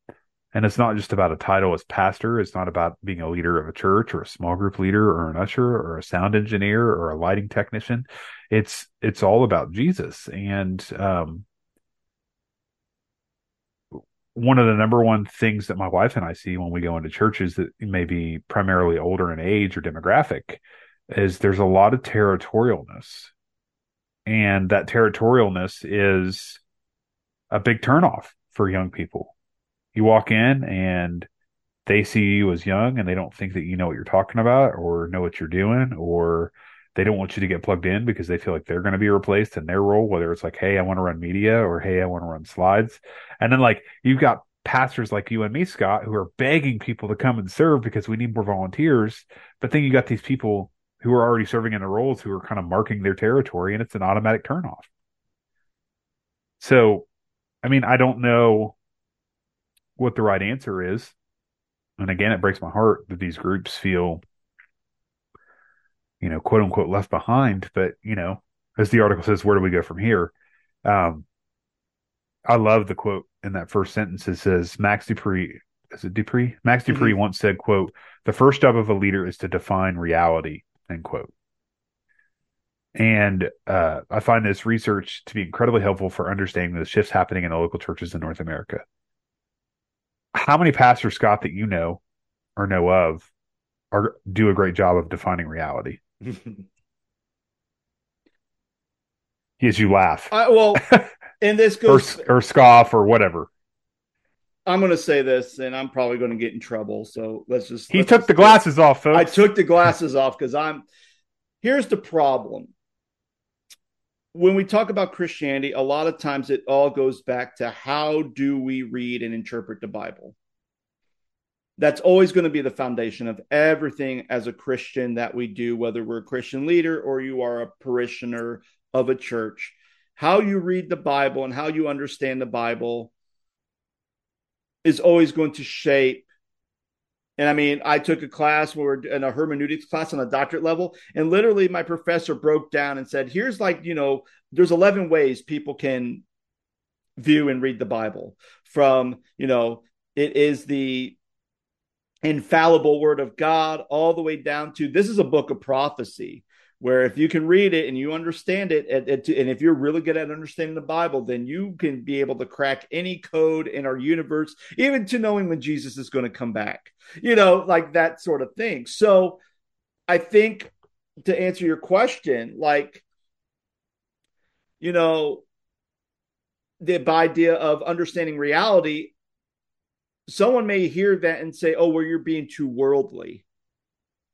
and it's not just about a title as pastor. It's not about being a leader of a church or a small group leader or an usher or a sound engineer or a lighting technician. It's, it's all about Jesus. And, um, one of the number one things that my wife and I see when we go into churches that may be primarily older in age or demographic is there's a lot of territorialness. And that territorialness is a big turnoff for young people. You walk in and they see you as young and they don't think that you know what you're talking about or know what you're doing or they don't want you to get plugged in because they feel like they're going to be replaced in their role, whether it's like, hey, I want to run media or hey, I want to run slides. And then like you've got pastors like you and me, Scott, who are begging people to come and serve because we need more volunteers. But then you got these people who are already serving in the roles who are kind of marking their territory and it's an automatic turnoff. So, I mean, I don't know what the right answer is. And again, it breaks my heart that these groups feel you know, quote unquote left behind. But, you know, as the article says, where do we go from here? Um, I love the quote in that first sentence. It says, Max De Pree, is it De Pree? Max De Pree mm-hmm. once said, quote, the first job of a leader is to define reality, end quote. And uh, I find this research to be incredibly helpful for understanding the shifts happening in the local churches in North America. How many pastors, Scott, that you know or know of, are do a great job of defining reality? As you laugh. Uh, well, and this goes or, or scoff or whatever. I'm going to say this, and I'm probably going to get in trouble. So let's just. He let's took just the glasses off, folks. I took the glasses off because I'm. Here's the problem. When we talk about Christianity, a lot of times it all goes back to how do we read and interpret the Bible that's always going to be the foundation of everything as a Christian that we do, whether we're a Christian leader or you are a parishioner of a church. How you read the Bible and how you understand the Bible is always going to shape. And I mean, I took a class where we're in a hermeneutics class on a doctorate level, and literally my professor broke down and said, here's like, you know, there's 11 ways people can view and read the Bible from, you know, it is the infallible word of God, all the way down to this is a book of prophecy. Where if you can read it and you understand it, and, and if you're really good at understanding the Bible, then you can be able to crack any code in our universe, even to knowing when Jesus is going to come back, you know, like that sort of thing. So I think to answer your question, like, you know, the idea of understanding reality, someone may hear that and say, "Oh, well, you're being too worldly."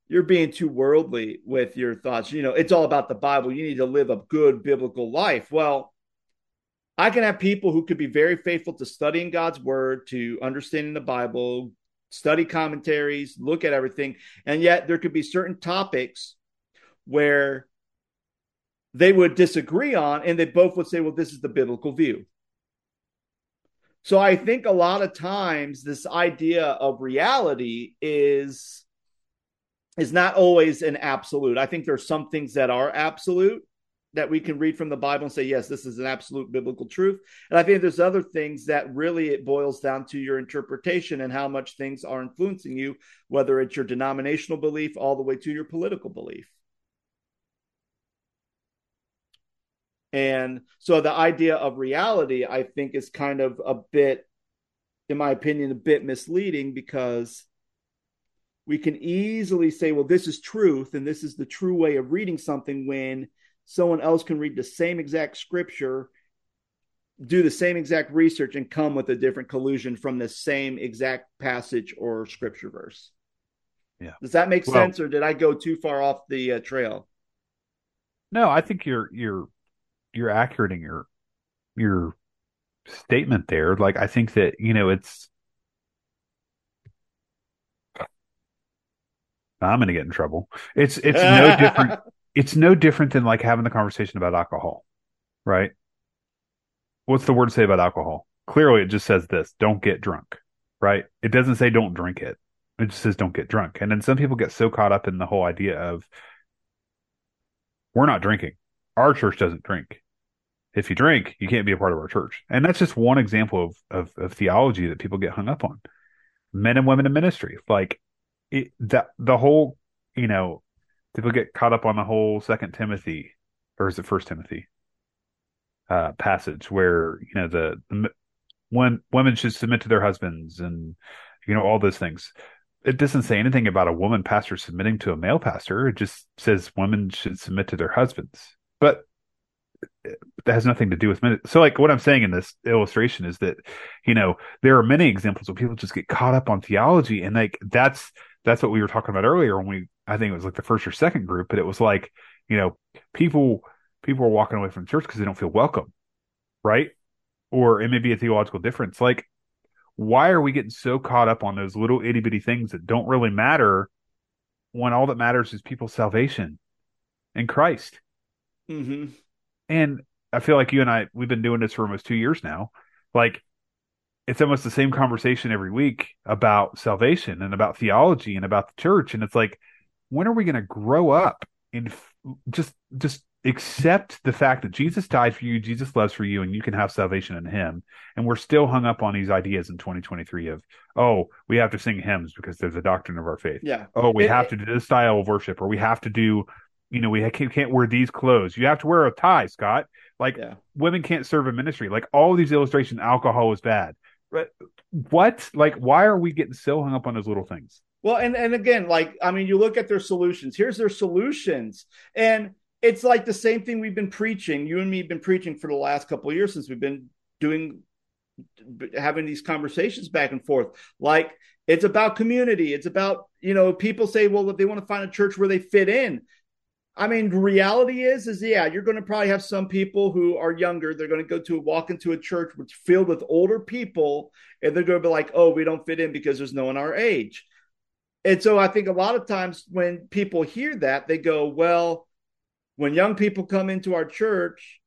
You're being too worldly with your thoughts. You know, it's all about the Bible. You need to live a good biblical life. Well, I can have people who could be very faithful to studying God's word, to understanding the Bible, study commentaries, look at everything, and yet there could be certain topics where they would disagree on and they both would say, well, this is the biblical view. So I think a lot of times this idea of reality is is not always an absolute. I think there's some things that are absolute that we can read from the Bible and say, yes, this is an absolute biblical truth. And I think there's other things that really it boils down to your interpretation and how much things are influencing you, whether it's your denominational belief all the way to your political belief. And so the idea of reality, I think, is kind of a bit, in my opinion, a bit misleading because we can easily say, well, this is truth and this is the true way of reading something when someone else can read the same exact scripture, do the same exact research, and come with a different collusion from the same exact passage or scripture verse. Yeah. Does that make well, sense, or did I go too far off the uh, trail? No, I think you're you're you're accurate in your your statement there. Like I think that you know it's. I'm going to get in trouble. It's it's no different. It's no different than like having the conversation about alcohol, right? What's the word to say about alcohol? Clearly, it just says this: don't get drunk. right? It doesn't say don't drink it. It just says don't get drunk. And then some people get so caught up in the whole idea of we're not drinking. Our church doesn't drink. If you drink, you can't be a part of our church. And that's just one example of, of, of theology that people get hung up on. Men and women in ministry. Like it, that the whole, you know, people get caught up on the whole second Timothy or is it first Timothy uh, passage where, you know, the, the when women should submit to their husbands and, you know, all those things it doesn't say anything about a woman pastor submitting to a male pastor. It just says women should submit to their husbands. But that has nothing to do with men. So, like, what I'm saying in this illustration is that, you know, there are many examples where people just get caught up on theology, and like that's that's what we were talking about earlier when we, I think it was like the first or second group, but it was like, you know, people people are walking away from church because they don't feel welcome, right? Or it may be a theological difference. Like why are we getting so caught up on those little itty bitty things that don't really matter when all that matters is people's salvation in Christ? Mm-hmm. And I feel like you and I, we've been doing this for almost two years now. Like, it's almost the same conversation every week about salvation and about theology and about the church. And it's like, when are we going to grow up and just, just accept the fact that Jesus died for you, Jesus loves for you, and you can have salvation in Him. And we're still hung up on these ideas in 2023 of, oh, we have to sing hymns because there's a doctrine of our faith. Yeah. Oh, we it, have it, to do this style of worship, or we have to do, you know, we can't, wear these clothes. You have to wear a tie, Scott. Like yeah. women can't serve in ministry. Like all these illustrations, alcohol is bad. But what? Like, why are we getting so hung up on those little things? Well, and and again, like I mean, you look at their solutions. Here's their solutions, and it's like the same thing we've been preaching. You and me have been preaching for the last couple of years since we've been doing having these conversations back and forth. Like it's about community. It's about, you know, people say, well, they want to find a church where they fit in. I mean, reality is, is yeah, you're going to probably have some people who are younger. They're going to go to walk into a church which filled with older people, and they're going to be like, oh, we don't fit in because there's no one our age. And so I think a lot of times when people hear that, they go, well, when young people come into our church,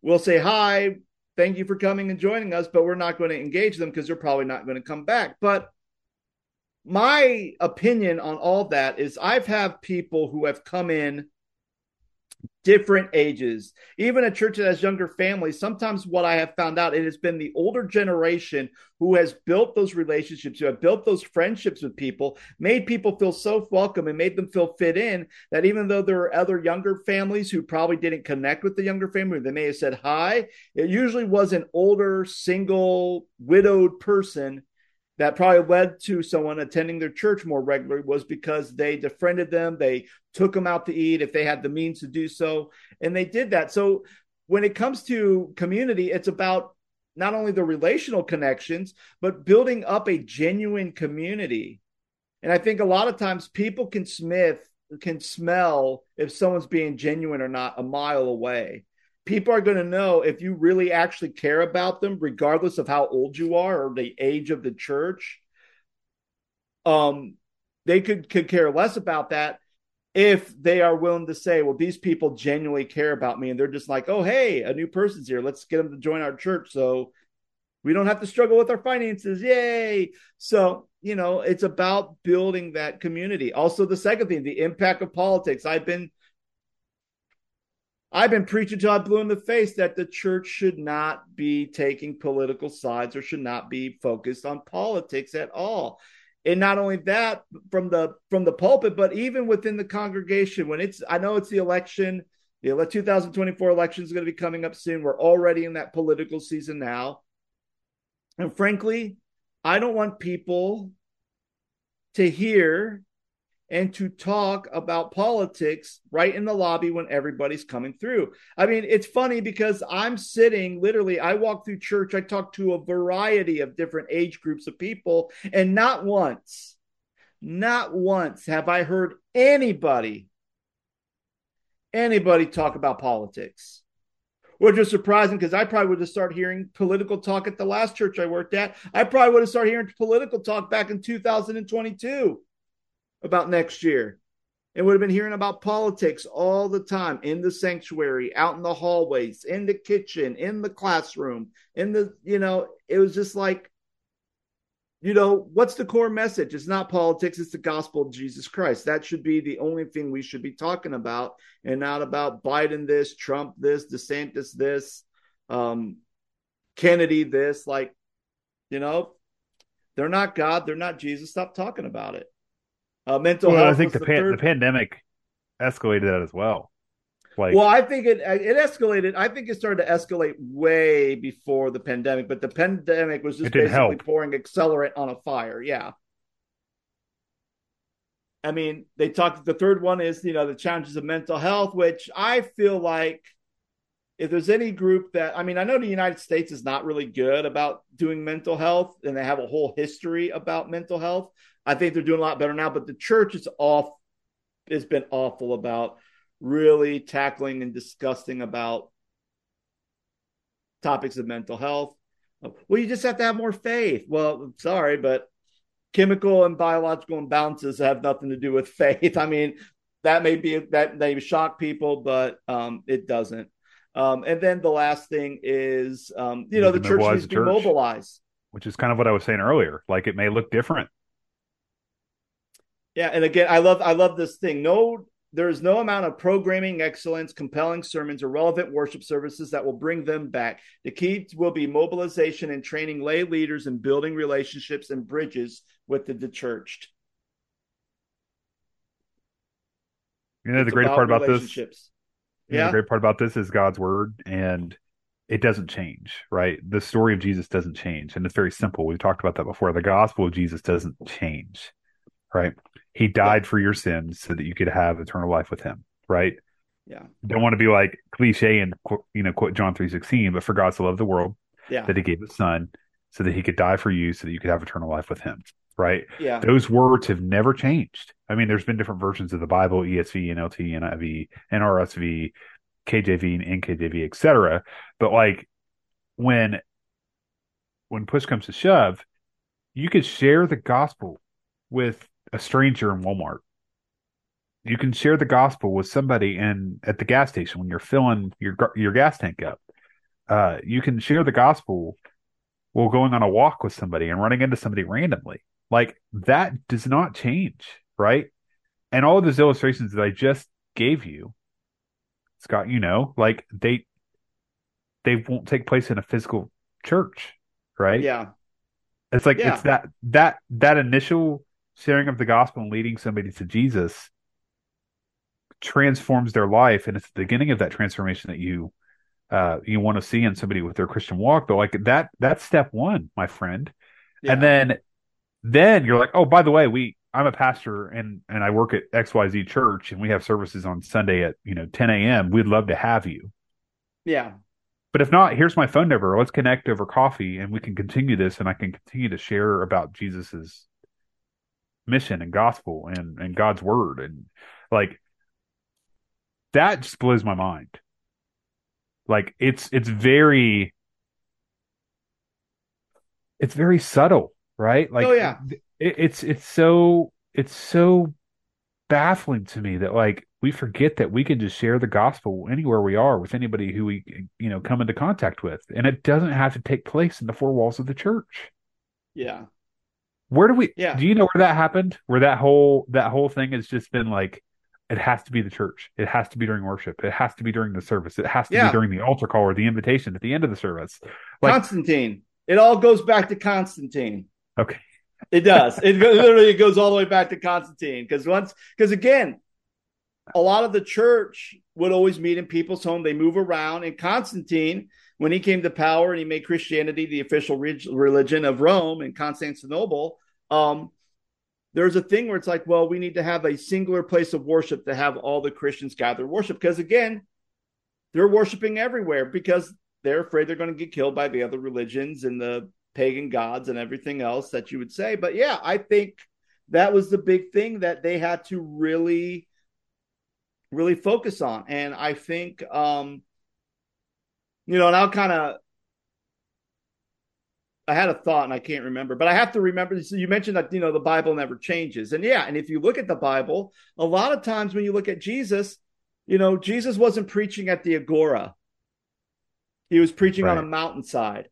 we'll say hi, thank you for coming and joining us, but we're not going to engage them because they're probably not going to come back. But my opinion on all that is I've had people who have come in different ages. Even a church that has younger families, sometimes what I have found out, it has been the older generation who has built those relationships, who have built those friendships with people, made people feel so welcome and made them feel fit in that even though there are other younger families who probably didn't connect with the younger family, they may have said hi, it usually was an older, single, widowed person that probably led to someone attending their church more regularly was because they befriended them, they took them out to eat if they had the means to do so, and they did that. So when it comes to community, it's about not only the relational connections, but building up a genuine community. And I think a lot of times people can smith can smell if someone's being genuine or not a mile away people are going to know if you really actually care about them, regardless of how old you are or the age of the church. Um, they could could care less about that if they are willing to say, "Well, these people genuinely care about me," and they're just like, "Oh, hey, a new person's here. Let's get them to join our church." So we don't have to struggle with our finances. Yay! So, you know, it's about building that community. Also, the second thing, the impact of politics. I've been I've been preaching till I blew in the face that the church should not be taking political sides or should not be focused on politics at all. And not only that, from the from the pulpit, but even within the congregation, when it's I know it's the election, the 2024 election is going to be coming up soon. We're already in that political season now. And frankly, I don't want people to hear and to talk about politics right in the lobby when everybody's coming through. I mean, it's funny because I'm sitting literally, I walk through church, I talk to a variety of different age groups of people, and not once, not once have I heard anybody, anybody talk about politics. Which is surprising because I probably would have started hearing political talk at the last church I worked at. I probably would have started hearing political talk back in 2022 about next year and would have been hearing about politics all the time in the sanctuary, out in the hallways, in the kitchen, in the classroom, in the, you know, it was just like you know, what's the core message? It's not politics, it's the gospel of Jesus Christ. That should be the only thing we should be talking about and not about Biden this, Trump this, DeSantis this, um, Kennedy this. Like, you know, they're not God, they're not Jesus. Stop talking about it. Uh, mental well, health. I think the, the, pan- the pandemic escalated that as well. Like, well, I think it it escalated. I think it started to escalate way before the pandemic, but the pandemic was just basically help. pouring accelerant on a fire. Yeah. I mean, they talked. The third one is you know the challenges of mental health, which I feel like if there's any group that I mean, I know the United States is not really good about doing mental health, and they have a whole history about mental health. I think they're doing a lot better now, but the church is off. Has been awful about really tackling and discussing about topics of mental health. Well, you just have to have more faith. Well, sorry, but chemical and biological imbalances have nothing to do with faith. I mean, that may be that may shock people, but um, it doesn't. Um, and then the last thing is, um, you know, the church needs to be mobilized, which is kind of what I was saying earlier. Like it may look different. Yeah, and again, I love I love this thing. No there is no amount of programming excellence, compelling sermons, or relevant worship services that will bring them back. The key will be mobilization and training lay leaders and building relationships and bridges with the dechurched. You know, it's the great part about this. Yeah. Know, the great part about this is God's word, and it doesn't change, right? The story of Jesus doesn't change, and it's very simple. We've talked about that before. The gospel of Jesus doesn't change, right? He died yeah. for your sins so that you could have eternal life with him, right? Yeah. Don't want to be like cliche and you know quote John 3:16, but for God to love the world yeah. that he gave his son so that he could die for you so that you could have eternal life with him, right? Yeah. Those words have never changed. I mean, there's been different versions of the Bible, ESV, NLT, NIV, NRSV, KJV, and NKJV, etc. But like when when push comes to shove, you could share the gospel with a stranger in Walmart. You can share the gospel with somebody in at the gas station when you're filling your your gas tank up. Uh, you can share the gospel while going on a walk with somebody and running into somebody randomly. Like that does not change, right? And all of those illustrations that I just gave you, Scott, you know, like they they won't take place in a physical church, right? Yeah. It's like yeah. it's that that that initial sharing of the gospel and leading somebody to Jesus transforms their life, and it's the beginning of that transformation that you uh, you want to see in somebody with their Christian walk. But like that, that's step one, my friend. Yeah. And then then you're like, oh, by the way, we I'm a pastor and and I work at XYZ church and we have services on Sunday at you know 10 a.m. We'd love to have you. Yeah. But if not, here's my phone number. Let's connect over coffee and we can continue this and I can continue to share about Jesus's mission and gospel and and God's word and like that just blows my mind. Like it's it's very it's very subtle, right? Like oh yeah, it, it's it's so it's so baffling to me that like we forget that we can just share the gospel anywhere we are with anybody who we you know come into contact with, and it doesn't have to take place in the four walls of the church. Yeah, where do we? Yeah. Do you know where that happened? Where that whole that whole thing has just been like, it has to be the church. It has to be during worship. It has to be during the service. It has to yeah. be during the altar call or the invitation at the end of the service. Like, Constantine. It all goes back to Constantine. Okay. It does. It literally goes all the way back to Constantine because once because again, a lot of the church would always meet in people's home. They move around, and Constantine when he came to power and he made Christianity the official religion of Rome and Constantinople, um, there's a thing where it's like, well, we need to have a singular place of worship to have all the Christians gather worship. Because again, they're worshiping everywhere because they're afraid they're going to get killed by the other religions and the pagan gods and everything else that you would say. But yeah, I think that was the big thing that they had to really, really focus on. And I think, um, you know, and I'll kind of I had a thought and I can't remember, but I have to remember. So you mentioned that you know the Bible never changes, and yeah, and if you look at the Bible, a lot of times when you look at Jesus, you know, Jesus wasn't preaching at the agora; he was preaching right. on a mountainside.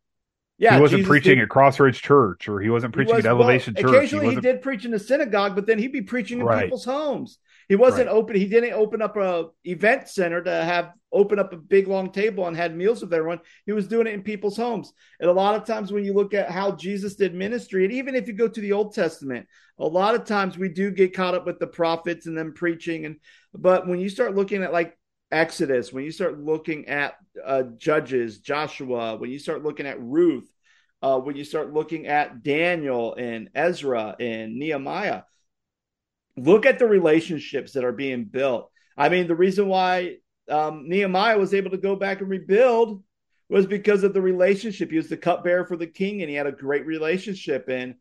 Yeah, he wasn't Jesus preaching did- at Crossroads Church or he wasn't he preaching was- at Elevation well, Church. Occasionally, he, wasn't, did preach in the synagogue, but then he'd be preaching in Right. people's homes. He wasn't Right. open. He didn't open up a event center to have open up a big long table and had meals with everyone. He was doing it in people's homes. And a lot of times, when you look at how Jesus did ministry, and even if you go to the Old Testament, a lot of times we do get caught up with the prophets and them preaching. And but when you start looking at like Exodus, when you start looking at uh, Judges, Joshua, when you start looking at Ruth, uh, when you start looking at Daniel and Ezra and Nehemiah, look at the relationships that are being built. I mean, the reason why um, Nehemiah was able to go back and rebuild was because of the relationship. He was the cupbearer for the king, and he had a great relationship. And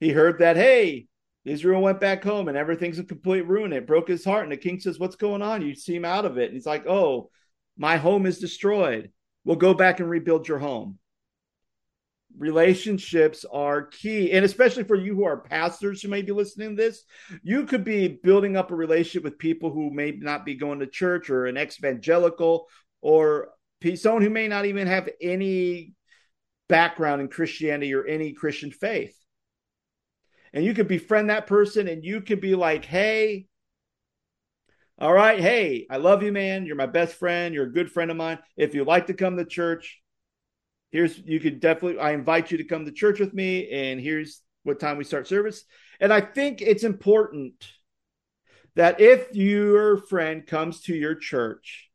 he heard that, hey, Israel went back home and everything's in complete ruin. It broke his heart. And the king says, What's going on? You seem out of it. And he's like, Oh, my home is destroyed. We'll go back and rebuild your home. Relationships are key. And especially for you who are pastors who may be listening to this, you could be building up a relationship with people who may not be going to church or an evangelical or someone who may not even have any background in Christianity or any Christian faith. And you could befriend that person and you could be like, hey, all right, hey, I love you, man. You're my best friend. You're a good friend of mine. If you'd like to come to church, here's you could definitely I invite you to come to church with me, and here's what time we start service. And I think it's important that if your friend comes to your church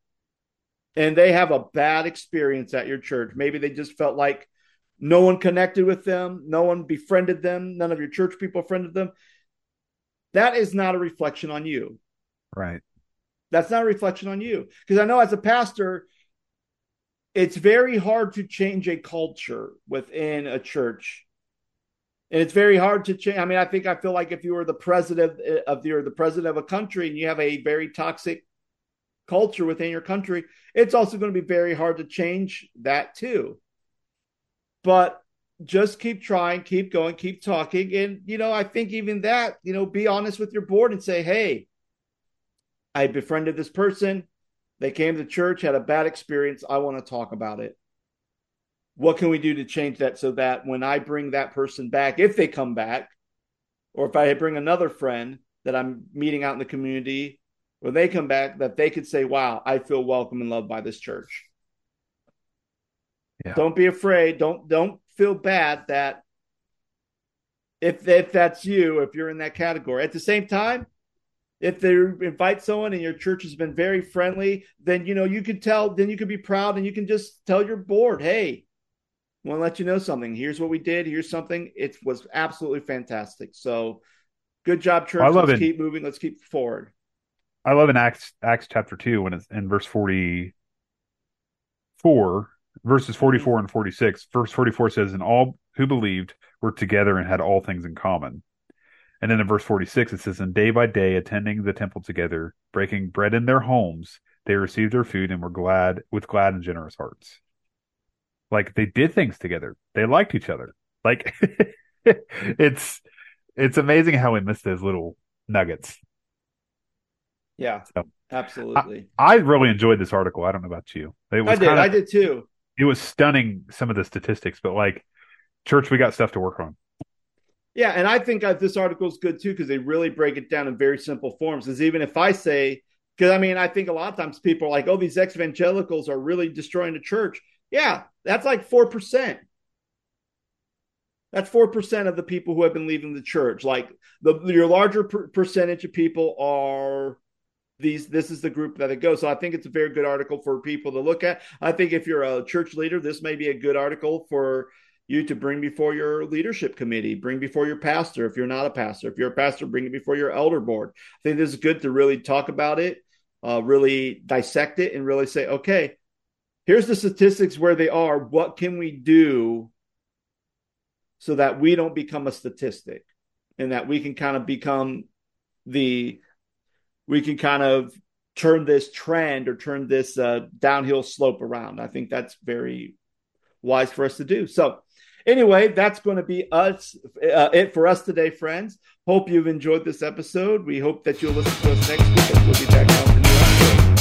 and they have a bad experience at your church, maybe they just felt like no one connected with them, no one befriended them, none of your church people friended them. That is not a reflection on you. right. That's not a reflection on you. Because I know as a pastor, it's very hard to change a culture within a church. And it's very hard to change. I mean, I think I feel like if you were the president uh, of the the president of a country and you have a very toxic culture within your country, it's also going to be very hard to change that too. But just keep trying, keep going, keep talking. And, you know, I think even that, you know, be honest with your board and say, hey, I befriended this person. They came to church, had a bad experience. I want to talk about it. What can we do to change that so that when I bring that person back, if they come back, or if I bring another friend that I'm meeting out in the community, when they come back, that they could say, Wow, I feel welcome and loved by this church. Yeah. Don't be afraid. Don't don't feel bad that if if that's you, if you're in that category. At the same time, if they invite someone and your church has been very friendly, then you know you could tell, then you could be proud and you can just tell your board, hey, I want to let you know something. Here's what we did. Here's something. It was absolutely fantastic. So good job, church. I love Let's it. keep moving. Let's keep forward. I love in Acts Acts chapter two when it's in verse forty four, verses forty four and forty six. Verse forty four says, "And all who believed were together and had all things in common." And then in verse forty six it says, "And day by day, attending the temple together, breaking bread in their homes, they received their food and were glad with glad and generous hearts." Like they did things together. They liked each other. Like it's it's amazing how we miss those little nuggets. Yeah, So- absolutely. I really enjoyed this article. I don't know about you. It was I did. kind of, I did too. It was stunning some of the statistics, but like church, we got stuff to work on. Yeah, and I think this article is good too because they really break it down in very simple forms. Is even if I say, because I mean, I think a lot of times people are like, "Oh, these evangelicals are really destroying the church." Yeah, that's like four percent. That's four percent of the people who have been leaving the church. Like the your larger per- percentage of people are these. This is the group that it goes. So I think it's a very good article for people to look at. I think if you're a church leader, this may be a good article for you to bring before your leadership committee, bring before your pastor. If you're not a pastor, if you're a pastor, bring it before your elder board. I think this is good to really talk about it, uh, really dissect it, and really say, okay, here's the statistics where they are. What can we do so that we don't become a statistic and that we can kind of become the, we can kind of turn this trend or turn this uh, downhill slope around. I think that's very wise for us to do. So, anyway, that's going to be us uh, it for us today, friends. Hope you've enjoyed this episode. We hope that you'll listen to us next week. We'll be back episode.